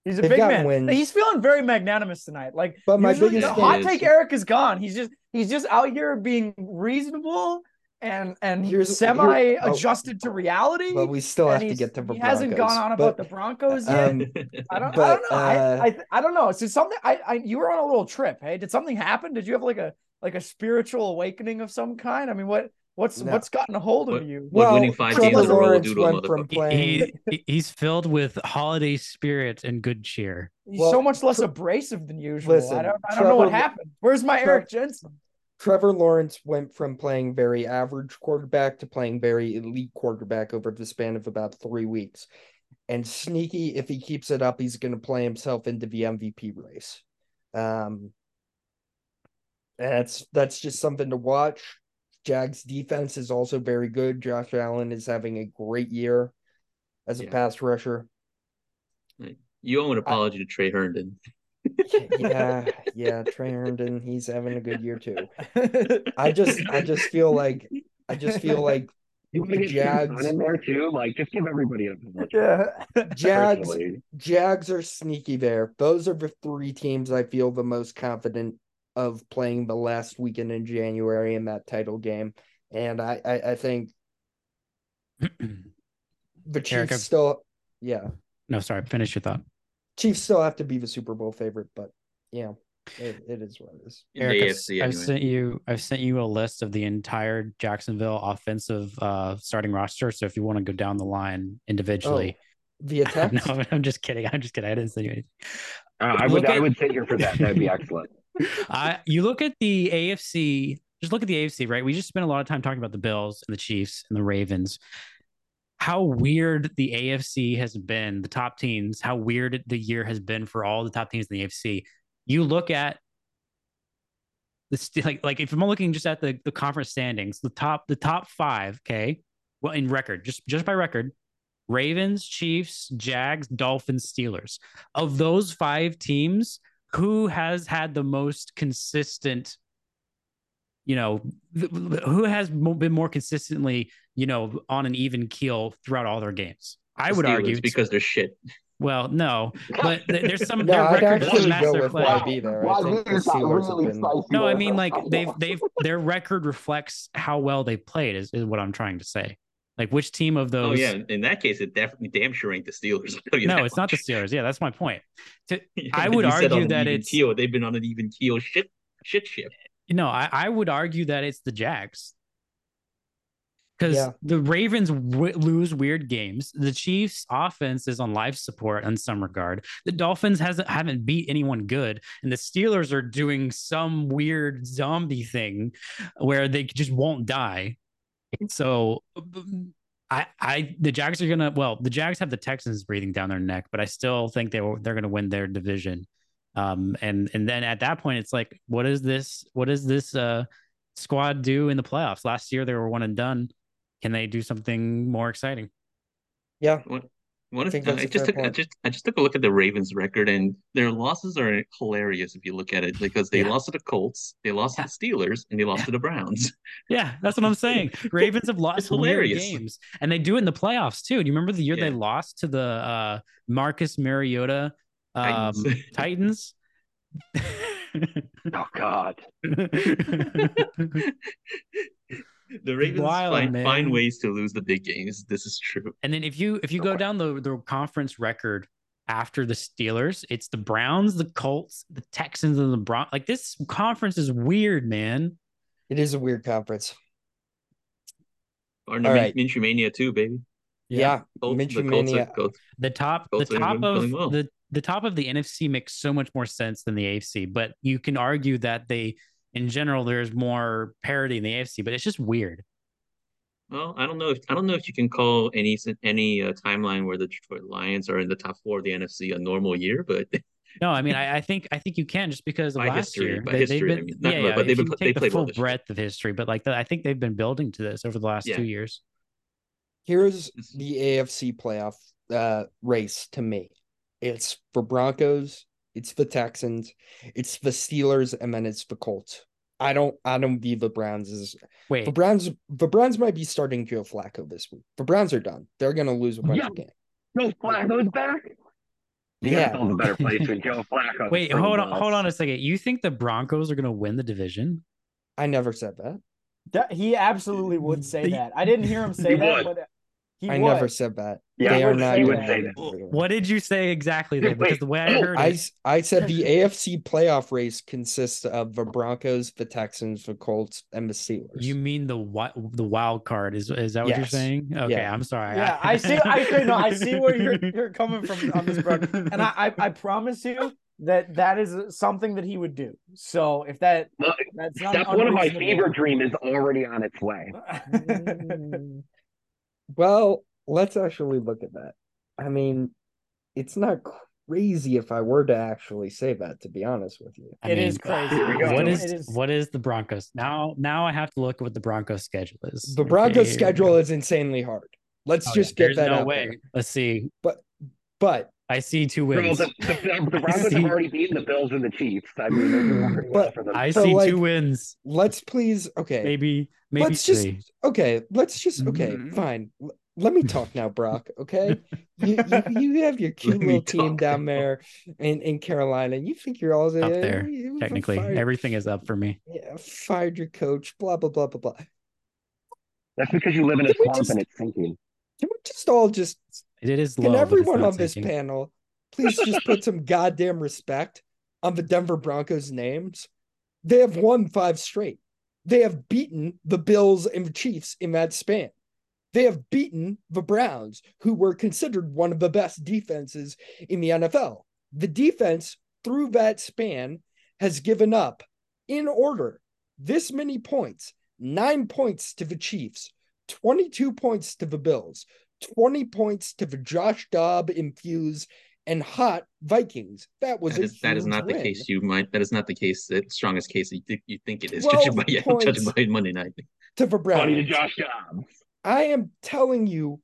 He's a big man. Wins. He's feeling very magnanimous tonight. Like, but my biggest the hot take, Eric is gone. He's just he's just out here being reasonable and and here's semi here, oh, adjusted to reality. But we still have to get to the He Broncos, hasn't gone on about but, the Broncos yet. Um, I don't. But, I don't know. Uh, I, I I don't know. So something. I, I you were on a little trip. Hey, did something happen? Did you have like a like a spiritual awakening of some kind? I mean, what What's no. what's gotten a hold of you? Well, winning five Trevor games in a row will do to from playing... he, he's filled with holiday spirit and good cheer. He's well, so much less abrasive than usual. Listen, I don't, I don't Trevor, know what happened. Where's my Eric Jensen? Trevor Lawrence went from playing very average quarterback to playing very elite quarterback over the span of about three weeks. And sneaky, if he keeps it up, he's going to play himself into the MVP race. Um, That's that's just something to watch. Jags defense is also very good. Josh Allen is having a great year as a yeah. pass rusher. You owe an apology I, to Tre Herndon. yeah, yeah, Tre Herndon, he's having a good year too. I just I just feel like I just feel like you want to get Jags in there too? Like, just give everybody a yeah. Jags, Jags are sneaky there. Those are the three teams I feel the most confident of playing the last weekend in January in that title game, and I I, I think the Chiefs Eric, still, yeah. No, sorry. Finish your thought. Chiefs still have to be the Super Bowl favorite, but yeah. It, it is what it is. Eric, AFC, I've, anyway. sent you I've sent you a list of the entire Jacksonville offensive uh, starting roster. So if you want to go down the line individually, oh, the attack. no, I'm just kidding. I'm just kidding. I didn't send you anything. Uh, I would at, I would sit here for that. That'd be excellent. you look at the AFC. Just look at the AFC, right? We just spent a lot of time talking about the Bills and the Chiefs and the Ravens. How weird the AFC has been, the top teams, how weird the year has been for all the top teams in the AFC you look at the like like if I'm looking just at the the conference standings, the top the top five, okay, well in record, just just by record, Ravens, Chiefs, Jags, Dolphins, Steelers. Of those five teams, who has had the most consistent you know who has been more consistently you know on an even keel throughout all their games i would Steelers, argue because they're shit well, no, but there's some no, their record doesn't match play. YB there. I think the really been... No, I mean like they've they've their record reflects how well they played. Is, is what I'm trying to say. Like which team of those? Oh yeah, in that case, it definitely damn sure ain't the Steelers. no, it's much. not the Steelers. Yeah, that's my point. To, I would argue that it's keel. They've been on an even keel shit shit ship. No, I, I would argue that it's the Jags because yeah. the Ravens w- lose weird games. The Chiefs' offense is on life support in some regard. The Dolphins hasn't haven't beat anyone good, and the Steelers are doing some weird zombie thing where they just won't die. So, I, I, the Jags are gonna. Well, the Jags have the Texans breathing down their neck, but I still think they were, they're gonna win their division. Um, and and then at that point, it's like, what is this? What is this? Uh, squad do in the playoffs? Last year they were one and done can they do something more exciting? Yeah. What, if, I, I just took I just I just took a look at the Ravens record and their losses are hilarious if you look at it because they yeah. lost to the Colts, they lost yeah. to the Steelers, and they lost yeah. to the Browns. Yeah, that's what I'm saying. Ravens have lost hilarious games, and they do it in the playoffs too. Do you remember the year they lost to the uh, Marcus Mariota um, Titans? Titans? oh God. The Ravens Wild, find, find ways to lose the big games. This is true. And then if you if you go down the the conference record after the Steelers, it's the Browns, the Colts, the Texans, and the Bron. Like this conference is weird, man. It is a weird conference. Or All right. Minshew Mania too, baby. Yeah, Colts, Minshew Mania. The top, Colts the top of well. the the top of the NFC makes so much more sense than the AFC, but you can argue that they in general there's more parity in the AFC, but it's just weird. Well, I don't know if I don't know if you can call any any uh, timeline where the Detroit Lions are in the top four of the NFC a normal year, but no, I mean I, I think I think you can just because of by last history, year. By they, history, been, I mean, yeah, yeah, but they've been they the full breadth of history, but like the, I think they've been building to this over the last yeah. two years. Here's the AFC playoff uh, race to me. It's for Broncos, it's the Texans, it's the Steelers, and then it's the Colts. I don't I don't view the Browns as wait. The Browns the Browns might be starting Joe Flacco this week. The Browns are done. They're gonna lose a bunch yeah. of games. Joe Flacco's back. You yeah, a better place than Joe Flacco. Wait, hold on, hold on a second. You think the Broncos are gonna win the division? I never said that. that he absolutely would say that. I didn't hear him say that, but he I would. never said that. Yeah, they are not. He would say that. What did you say exactly? Then? Because the way I heard I, it, I said the AFC playoff race consists of the Broncos, the Texans, the Colts, and the Steelers. You mean the the wild card? Is is that what yes. you're saying? Okay, yeah. I'm sorry. Yeah, I see. I no, I see where you're you're coming from on this, bro. And I, I I promise you that that is something that he would do. So if that Look, that's not one of my fever dream is already on its way. Well, let's actually look at that. I mean, it's not crazy if I were to actually say that. To be honest with you, I It mean, is crazy. What It is, is- what is the Broncos now? Now I have to look at what the Broncos schedule is. the Broncos Okay, schedule is insanely hard. Let's oh, yeah, just get there's that no out way. there. Let's see. But but I see two Bro, wins. the, the, the Broncos see- have already beaten the Bills and the Chiefs. I mean, they're doing pretty well But for them. I So, see like, two wins. let's please, okay, Maybe maybe let's just okay. Let's just okay, Mhm. fine. L- Let me talk now, Brock. Okay, you, you you have your cute little team down now. there in in Carolina. And you think you're all Up there, you Technically, fired, everything is up for me. yeah, fired your coach. Blah blah blah blah blah. That's because you live in a Can we swamp just- and it's sinking. Can we just all just It is low. Can everyone on this sinking. panel please just put some goddamn respect on the Denver Broncos names? They have won five straight. They have beaten the Bills and the Chiefs in that span. They have beaten the Browns, who were considered one of the best defenses in the NFL. The defense, through that span, has given up, in order, this many points nine points to the Chiefs, 22 points to the Bills, 20 points to the Josh Dobbs infused and hot Vikings. That was That a is, that is huge not the case. You might. That is not the case. The strongest case you think, you think it is. 12 Judging by, yeah, points. judging by Monday night. to the Funny to Browns. Josh Dobbs. I am telling you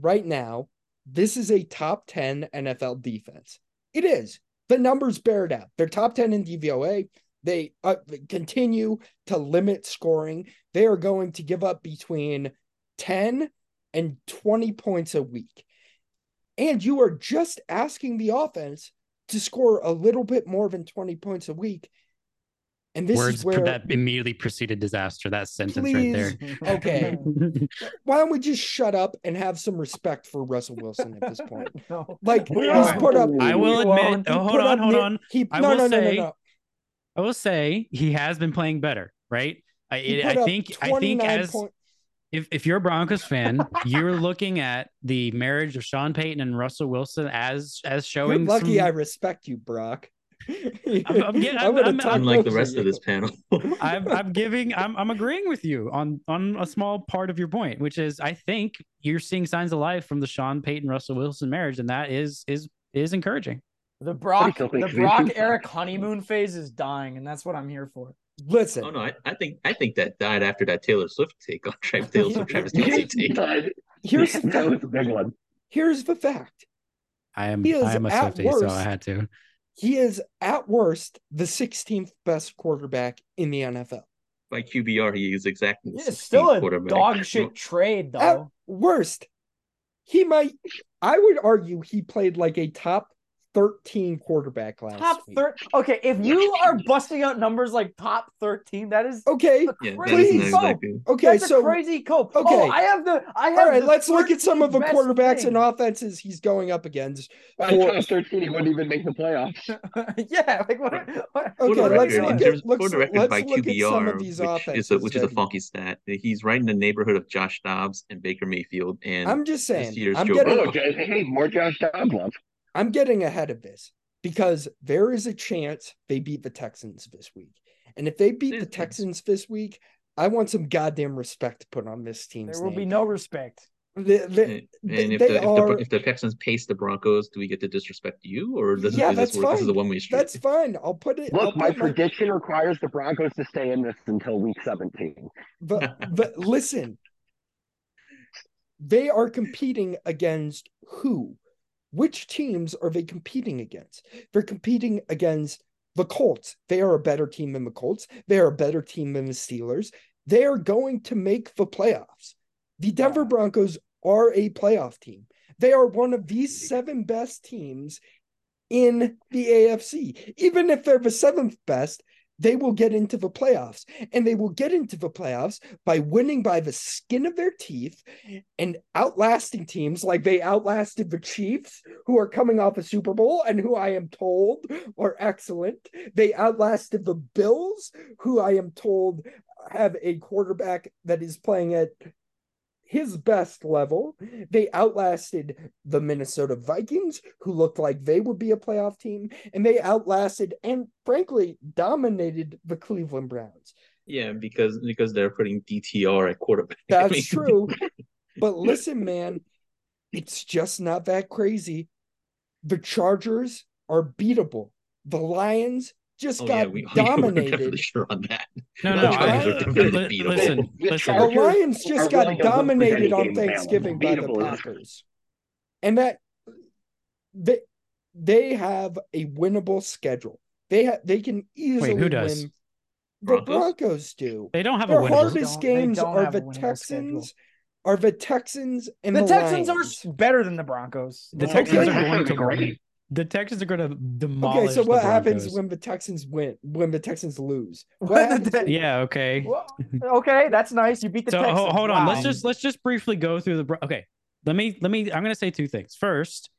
right now, this is a top 10 NFL defense. It is. The numbers bear it out. They're top 10 in DVOA. They uh, continue to limit scoring. They are going to give up between 10 and 20 points a week. And you are just asking the offense to score a little bit more than 20 points a week. And this Words is where that immediately preceded disaster. That sentence right there. Okay. why don't we just shut up and have some respect for Russell Wilson at this point? No. Like he's put up. I will admit. won't. Oh, hold put on, up hold on. He I no will no no no say- no. I will say he has been playing better, right? I, it, I think I think 29 as point- if if you're a Broncos fan, you're looking at the marriage of Sean Payton and Russell Wilson as as You're showing. lucky some- I respect you, Brock. I'm- I'm getting- I'm- gonna I'm- talk Unlike the rest you. of this panel. I'm I'm giving I'm I'm agreeing with you on on a small part of your point, which is I think you're seeing signs of life from the Sean Payton Russell Wilson marriage, and that is is is encouraging. The Brock, the Brock Eric honeymoon phase is dying, and that's what I'm here for. Listen, oh no, I, I think I think that died after that Taylor Swift take on Travis Taylor Swift Travis Kelce take. here's Yeah, the that was fact. a big one. Here's the fact. I am I am a at Swiftie, so I had to. He is at worst the 16th best quarterback in the NFL. By QBR, he is exactly the Yeah, 16th still a quarterback. dog shit trade At though. worst, he might. I would argue he played like a top 13 quarterback last Top week. third. Okay, if you are busting out numbers like top thirteen, that is Okay, a Yeah, that crazy is cope. not exactly. okay. That's so a crazy cope. Oh, okay. Oh, I have the. I have. all right, let's look at some of the quarterbacks thing. and offenses he's going up against. By For- top 13, he wouldn't even make the playoffs. yeah, like what? what Okay, let's record, look in at terms, let's, for the record, let's by look at some of these which offenses. is a which is a funky stat. He's right in the neighborhood of Josh Dobbs and Baker Mayfield, and I'm just saying. I'm getting. Oh, hey, more Josh Dobbs love. I'm getting ahead of this because there is a chance they beat the Texans this week, and if they beat There's the a. Texans this week, I want some goddamn respect put on this team. There will be no respect. They- they- and, and if, they the, if, are- the, if the Texans pace the Broncos, do we get to disrespect you, or does Yeah, is that's this, work- this is a fine. one way street? That's fine. I'll put it. I'll Look, my put my- prediction requires the Broncos to stay in this until week 17. but but listen, they are competing against who? Which teams are they competing against? They're competing against the Colts. They are a better team than the Colts. They are a better team than the Steelers. They are going to make the playoffs. The Denver Broncos are a playoff team. They are one of the seven best teams in the AFC. Even if they're the seventh best, they will get into the playoffs. And they will get into the playoffs by winning by the skin of their teeth and outlasting teams like they outlasted the Chiefs, who are coming off a Super Bowl and who I am told are excellent. They outlasted the Bills, who I am told have a quarterback that is playing at his best level. They outlasted the Minnesota Vikings, who looked like they would be a playoff team, and they outlasted and frankly dominated the Cleveland Browns. Yeah, because because they're putting DTR at quarterback. I That's mean, true. But listen, man, it's just not that crazy. the Chargers are beatable. The Lions just Oh, got yeah, we, dominated. we're sure on that. No, The no, Chargers I- are definitely listen, listen. the Lions just got a dominated on. Thanksgiving by the Packers. And that they they have a winnable schedule. They have they can easily who does? win. The Broncos? Broncos do. They don't have a Their winnable. hardest Don't- games are the winnable Texans, are the Texans and The the, Texans are Lions. s- better than the Broncos. The No, Texans Okay, are going to great. The Texans are going to demolish. Okay, so the what happens when the Texans win? When the Texans lose? What When the? Te- Yeah. Okay. Well, okay, that's nice. You beat the so Texans. ho- hold on. Let's just let's just briefly go through the. Bro- Okay. Let me let me. I'm going to say two things. First,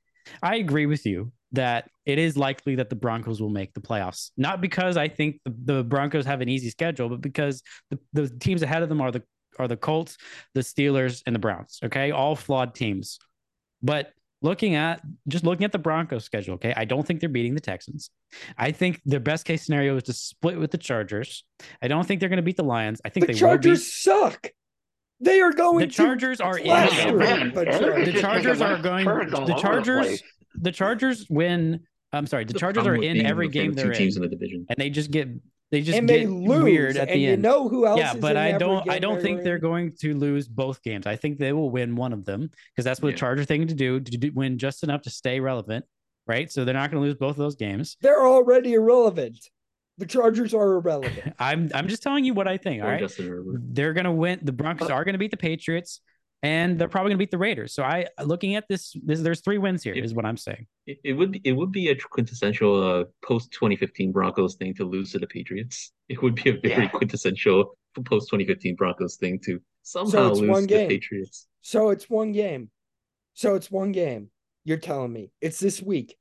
I agree with you that it is likely that the Broncos will make the playoffs. Not because I think the, the Broncos have an easy schedule, but because the, the teams ahead of them are the are the Colts, the Steelers, and the Browns. Okay, all flawed teams. But looking at just looking at the Broncos schedule, okay, I don't think they're beating the Texans. I think their best case scenario is to split with the Chargers. I don't think they're going to beat the Lions. I think The they Chargers will suck. They are going the to Chargers are in Man, the Eric Chargers. the Chargers are going. The over the Chargers. The Chargers win. I'm sorry. The, Chargers are in every within game two they're teams in, in the division. and they just get they just and they get lose. weird at and the you end. know who else yeah, is but in I every don't. I don't think they're going to lose both games. I think they will win one of them because that's what Yeah. the Charger thing to do to do, win just enough to stay relevant, right? So they're not going to lose both of those games. They're already irrelevant. The Chargers are irrelevant. I'm I'm just telling you what I think. All Or right, they're going to win. The Broncos are going to beat the Patriots, and they're probably going to beat the Raiders. So I looking at this, this there's three wins here, If- is what I'm saying. It, it would be it would be a quintessential uh, post 2015 Broncos thing to lose to the Patriots. It would be a very Yeah. quintessential post 2015 Broncos thing to somehow it's lose to the Patriots. So it's one game. So it's one game. You're telling me it's this week.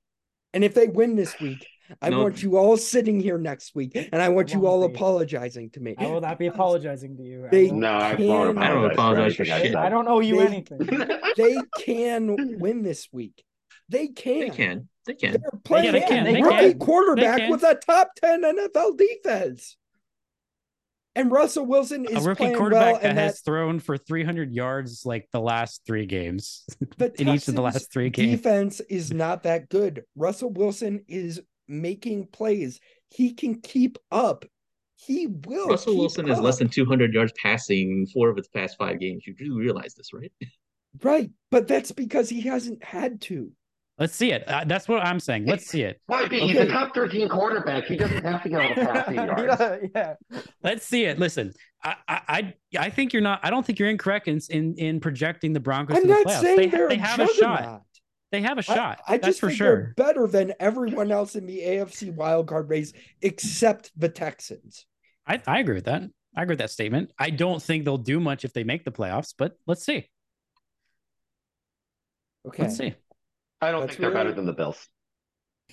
And if they win this week, I No. want you all sitting here next week and I want you all be. apologizing to me. I will not be apologizing to you. They- No, I Can- I don't apologize for shit. I don't owe you They- anything. They can win this week. They can. They can. They can. They're playing they can, a they rookie can. quarterback They can. with a top 10 NFL defense. And Russell Wilson is A rookie playing quarterback well, that has that thrown for 300 yards like the last three games. the in each of the last three games. defense is not that good. Russell Wilson is making plays. He can keep up. He will. Russell keep Wilson is less than 200 yards passing four of its past five games. You do realize this, right? right, but that's because he hasn't had to. Let's see it. Uh, that's what I'm saying. Let's see it. Why? He's Okay. a top 13 quarterback. He doesn't have to get all the passing yards. yeah. Let's see it. Listen, I, I, I- I think you're not. I don't think you're incorrect in in, in projecting the Broncos I'm to the not playoffs. saying They, they're they a have a shot. Juggernaut. They have a shot. I, That's just for think sure. they're better than everyone else in the AFC wildcard race except the Texans. I, I agree with that. I agree with that statement. I don't think they'll do much if they make the playoffs, but let's see. Okay. Let's see. I don't That's think they're better than the Bills.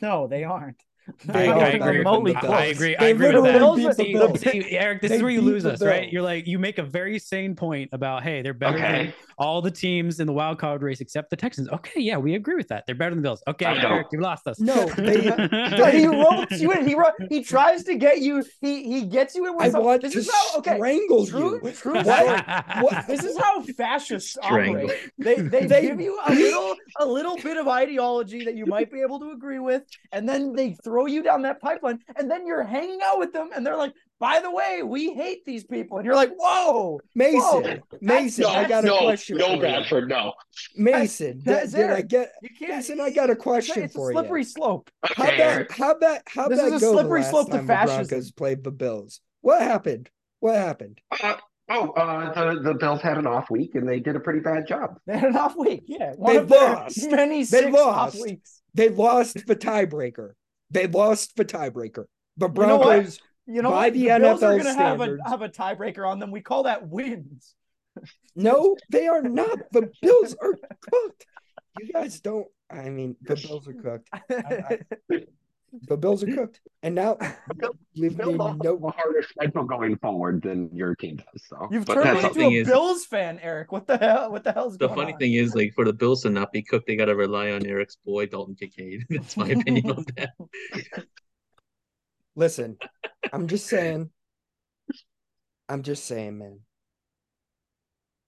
No, they aren't. They I, I agree. remotely the I, Bills. I agree. I agree with that. beat the See, Bills. see, Eric, this They is where you lose the us, right? You're like, you make a very sane point about, hey, they're better than all the teams in the wild card race except the Texans. Okay, yeah, we agree with that. They're better than the Bills. Okay, I. Eric, you lost us. No, they- But he ropes you in. He ro- he tries to get you. He he gets you in with I some- want this to is how okay. strangle True, you. true What? What? This is how fascists Strangle. operate. They, they They- give you a little a little bit of ideology that you might be able to agree with, and then they throw you down that pipeline, and then you're hanging out with them, and they're like, "By the way, we hate these people," and you're like, "Whoa, Mason, Whoa. Mason, No, I got a no, question no, for you. Bradford, no. Mason, That's did, did I get you can't." Mason? I got a question it's question a for slippery you. slope. How Okay, that Eric. how that how This that is a go slippery slope to time the fascism. Broncos played the Bills? What happened? What happened? Uh, oh, uh, the, the Bills had an off week and they did a pretty bad job. They had an off week. Yeah, one They of lost. Many They six off lost. weeks. They lost the tiebreaker. They lost the tiebreaker. The You know? Broncos. You know By what? the Bills are NFL gonna have a standards. have a tiebreaker on them. We call that wins. No, they are not. The Bills are cooked. You guys don't. I mean, the Bills are cooked. I- The Bills are cooked. And now, leave me no. a harder schedule going forward than your team does. So, You've but turned into a is- Bills fan, Eric. What the hell? What the hell's The going funny on? thing is, like, for the Bills to not be cooked, they got to rely on Eric's boy, Dalton Kincaid. That's my opinion on that. Listen, I'm just saying. I'm just saying, man.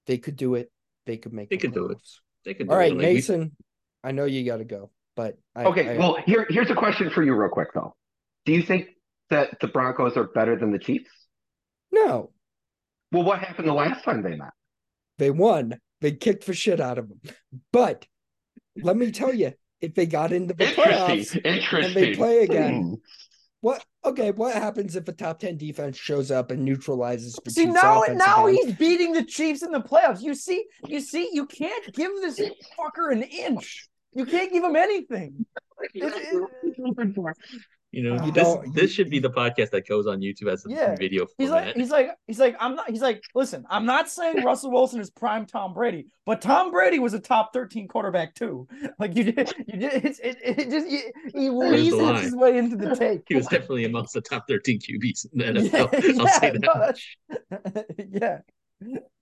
They could do it. They could make. They the could do it. They could do All it. right, Like, we- Mason. I know you got to go, But I, okay, I, well here here's a question for you, real quick though. Do you think that the Broncos are better than the Chiefs? no, Well, what happened the last time they met? they won. They kicked the shit out of them. But let me tell you, if they got into the playoffs, Interesting. Interesting. and they play again. Hmm. what? Okay, what happens if a top ten defense shows up and neutralizes the See Chiefs' now, now again? he's beating the Chiefs in the playoffs. You see, you see, you can't give this fucker an inch. You can't give him anything. You know, You this this should be the podcast that goes on YouTube as a Yeah. video He's like, he's like, he's like, I'm not. He's like, listen, I'm not saying Russell Wilson is prime Tom Brady, but Tom Brady was a top 13 quarterback too. Like you did, you did. It's, it, it just he, he the weasels his way into the take. he was definitely amongst the top 13 QBs in the Yeah, I'll say that. no, yeah.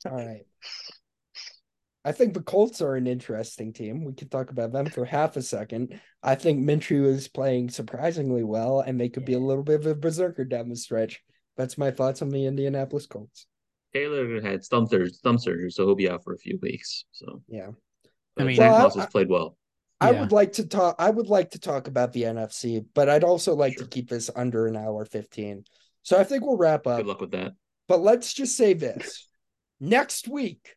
All right. I think the Colts are an interesting team. We could talk about them for half a second. I think Minshew is playing surprisingly well, and they could be a little bit of a berserker down the stretch. That's my thoughts on the Indianapolis Colts. Taylor had thumb surgery, thumb surgery, so he'll be out for a few weeks. So Yeah. I mean- Zack Well, Moss has played well. I Yeah. would like to talk. I would like to talk about the NFC, but I'd also like to keep this under an hour fifteen. So I think we'll wrap up. Good luck with that. But let's just say this: next week,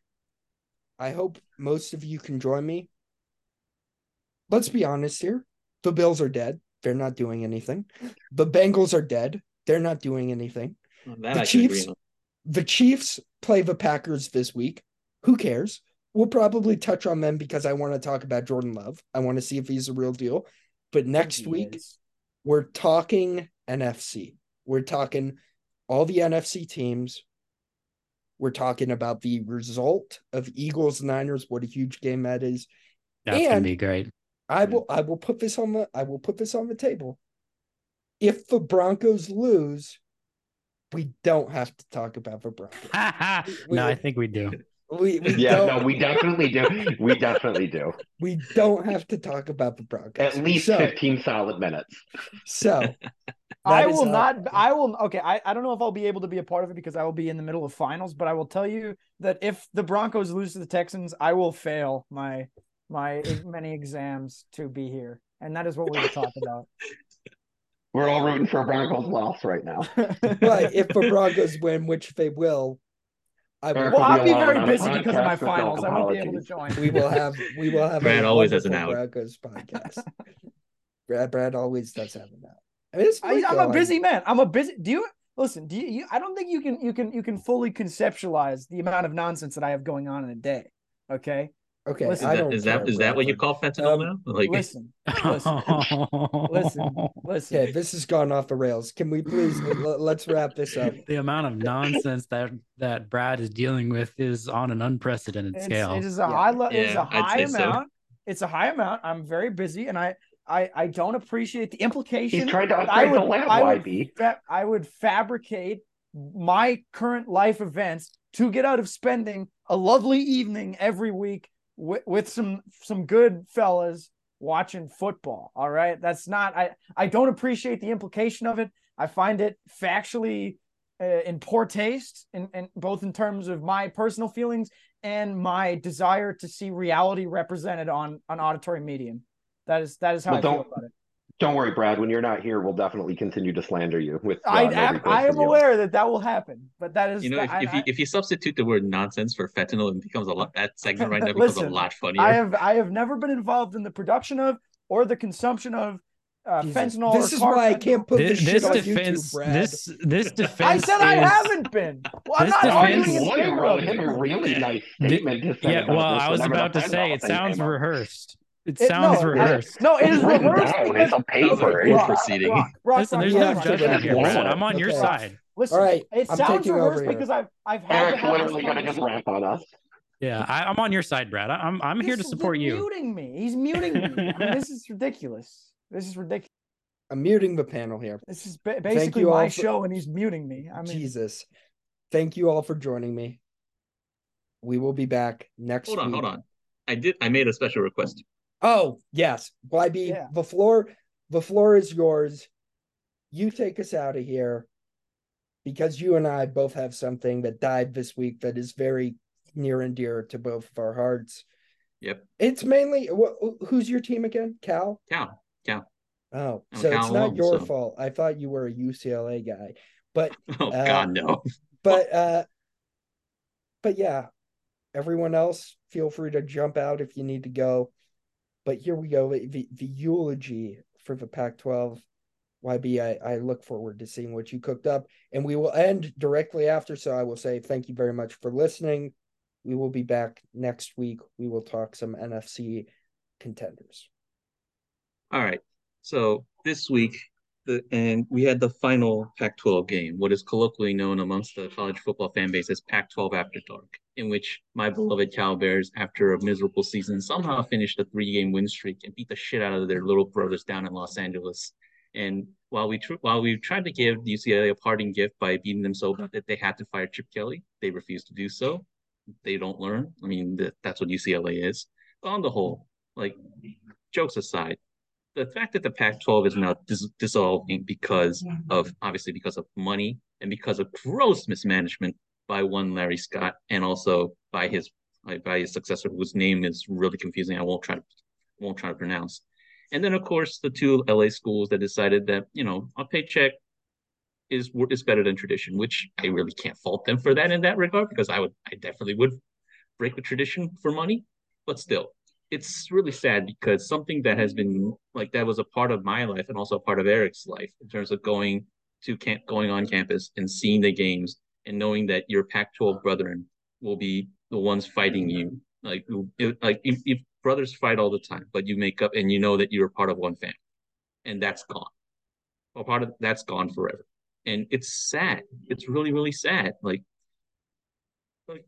I hope most of you can join me. Let's be honest here: the Bills are dead; they're not doing anything. The Bengals are dead; they're not doing anything. That The I Chiefs- The Chiefs play the Packers this week. Who cares? We'll probably touch on them because I want to talk about Jordan Love. I want to see if he's a real deal. But next week, is. we're talking NFC. We're talking all the NFC teams. We're talking about the result of Eagles Niners. What a huge game that is. That's gonna be great. I will I will put this on the I will put this on the table. If the Broncos lose, we don't have to talk about the Broncos. no, I think we do. We, we Yeah, don't no, we definitely do. We definitely do. we don't have to talk about the Broncos. At least so, 15 solid minutes. so I will how- not. I will. Okay, I, I don't know if I'll be able to be a part of it because I will be in the middle of finals. But I will tell you that if the Broncos lose to the Texans, I will fail my my many exams to be here, and that is what we will talk about. We're all rooting for a Broncos loss right now. but if the Broncos win, which they will, I well, I'll be very busy because of my podcast with no finals. I won't be able to join. we will have we will have Brad a always has an wonderful out. Broncos podcast. Brad Brad always does have an out. I mean, I, I'm a busy man. I'm a busy. Do you listen? Do you, you? I don't think you can. You can. You can fully conceptualize the amount of nonsense that I have going on in a day. Okay. Okay, Listen, I Is that don't is that care, is that what you Bradford. call fentanyl Um, now? Like Listen. Listen. Listen. Listen. Okay, this has gone off the rails. Can we please l- let's wrap this up? the amount of nonsense that that Brad is dealing with is on an unprecedented It's, scale. it is a Yeah. high. le- it is Yeah, a I'd high say so. amount. It's a high amount. I'm very busy, and I. I, I don't appreciate the implication. He's trying to that I upgrade the would- lab, I would YB. fa- I would fabricate my current life events to get out of spending a lovely evening every week with, with some some good fellas watching football. All right, that's not I I don't appreciate the implication of it. I find it factually uh, in poor taste, in, in both in terms of my personal feelings and my desire to see reality represented on on auditory medium. That is that is how Well, I feel about it. Don't worry, Brad. When you're not here, we'll definitely continue to slander you with. Uh, I, am, I am aware that that will happen, but that is you know, that- if, I, if you if you substitute the word nonsense for fentanyl, it becomes a lot. That segment right now becomes Listen, a lot funnier. I have I have never been involved in the production of or the consumption of uh, fentanyl. This or is why I can't put this, this, shit this on defense, YouTube, Brad. this this I defense. said I haven't been. Well, I'm this not defense- arguing in favor of him a really nice Th- statement. to Yeah, well, I was about to say it sounds rehearsed. It It- sounds no, I- rehearsed. no, it is It's reversed down. It's a paper. Okay, It's court proceeding. Brock, Brock, Listen, Brock, there's Yeah, no judgment here, Yeah. I'm on your Okay. side. Listen, All right, it I'm sounds taking reversed because I've I've had to Eric's literally going to just conversation. rap on us. Yeah, I, I'm on your side, Brad. I, I'm I'm here to support you. He's muting me. He's muting me. I mean, this is ridiculous. This is ridiculous. I'm muting the panel here. This is ba- basically you all my for- show, and he's muting me. I mean, Jesus. Thank you all for joining me. We will be back next hold on, week. hold on. I did. I made a special request. Oh, yes. YB, Yeah. the floor the floor is yours. You take us out of here because you and I both have something that died this week that is very near and dear to both of our hearts. Yep. It's mainly who's your team again? Cal. Cal. Cal. Oh, I'm so Cal it's not your so. fault. I thought you were a UCLA guy, but oh uh, God, no. but uh, but yeah, everyone else, feel free to jump out if you need to go. But here we go. The, the eulogy for the Pac-12. YB, I, I look forward to seeing what you cooked up. And we will end directly after. So I will say thank you very much for listening. We will be back next week. We will talk some NFC contenders. All right. So this week, the and we had the final Pac-12 game, what is colloquially known amongst the college football fan base as Pac-12 After Dark, in which my beloved Cal Bears, after a miserable season, somehow finished a three-game win streak and beat the shit out of their little brothers down in Los Angeles. And while we tr- while we tried to give UCLA a parting gift by beating them so bad that they had to fire Chip Kelly, they refused to do so they don't learn. I mean, th- that's what UCLA is. But on the whole, like jokes aside, the fact that the Pac-12 is now dis- dissolving because of obviously because of money and because of gross mismanagement by one Larry Scott and also by his by his successor, whose name is really confusing. I won't try to won't try to pronounce. And then of course the two LA schools that decided that you know a paycheck is is better than tradition, which I really can't fault them for that in that regard because I would I definitely would break with tradition for money, but still, it's really sad because something that has been like that was a part of my life and also a part of Eric's life in terms of going to camp, going on campus and seeing the games and knowing that your Pac-12 brethren will be the ones fighting you. Like, it, like if, if brothers fight all the time, but you make up and you know that you're part of one family, and that's gone. A part of that's gone forever and it's sad. It's really really sad. Like like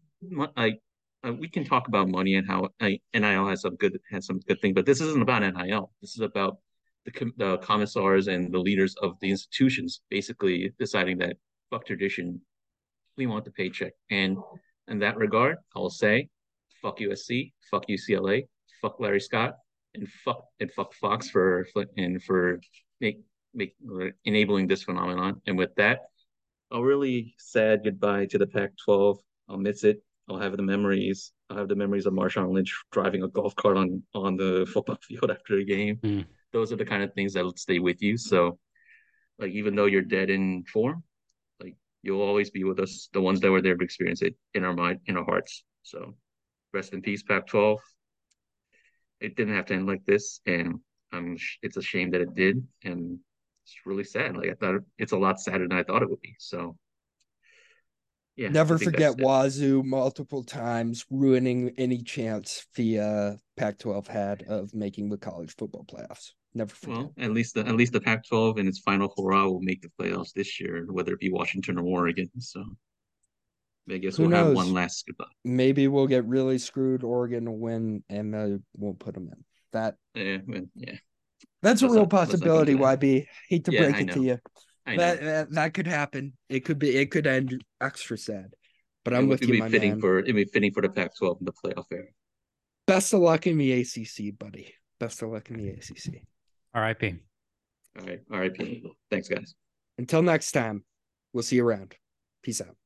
like uh, we can talk about money and how uh, NIL has some good has some good thing, but this isn't about NIL. This is about the the commissars and the leaders of the institutions basically deciding that fuck tradition, we want the paycheck. And in that regard, I will say, fuck USC, fuck UCLA, fuck Larry Scott, and fuck and fuck Fox for and for make make, enabling this phenomenon. And with that, a really sad goodbye to the Pac-12. I'll miss it. I'll have the memories. I'll have the memories of Marshawn Lynch driving a golf cart on on the football field after a game. Mm. Those are the kind of things that will stay with you. So, like even though you're dead in form, you'll always be with us, the ones that were there to experience it in our mind, in our hearts. So, rest in peace, Pac-12. It didn't have to end like this, and um, it's a shame that it did. And it's really sad. Like I thought it's a lot sadder than I thought it would be. So yeah. Never forget Wazzu multiple times ruining any chance the uh, Pac-12 had of making the college football playoffs. Never forget. Well, at least the at least the Pac-12 in its final hurrah will make the playoffs this year, whether it be Washington or Oregon. So I guess Who we'll knows? have one last goodbye. Maybe we'll get really screwed. Oregon will win, and uh, won't put them in. That yeah, yeah. That's a real not, possibility, YB. Hate to yeah, break it to you. That, that, that could happen. It could be. It could end extra sad. But I'm it, with you, my fitting man. For it'd be fitting for the Pac-12 in the playoff era. Best of luck in the ACC, buddy. Best of luck in the ACC. R.I.P. All right, R.I.P. Thanks, guys. Until next time, we'll see you around. Peace out.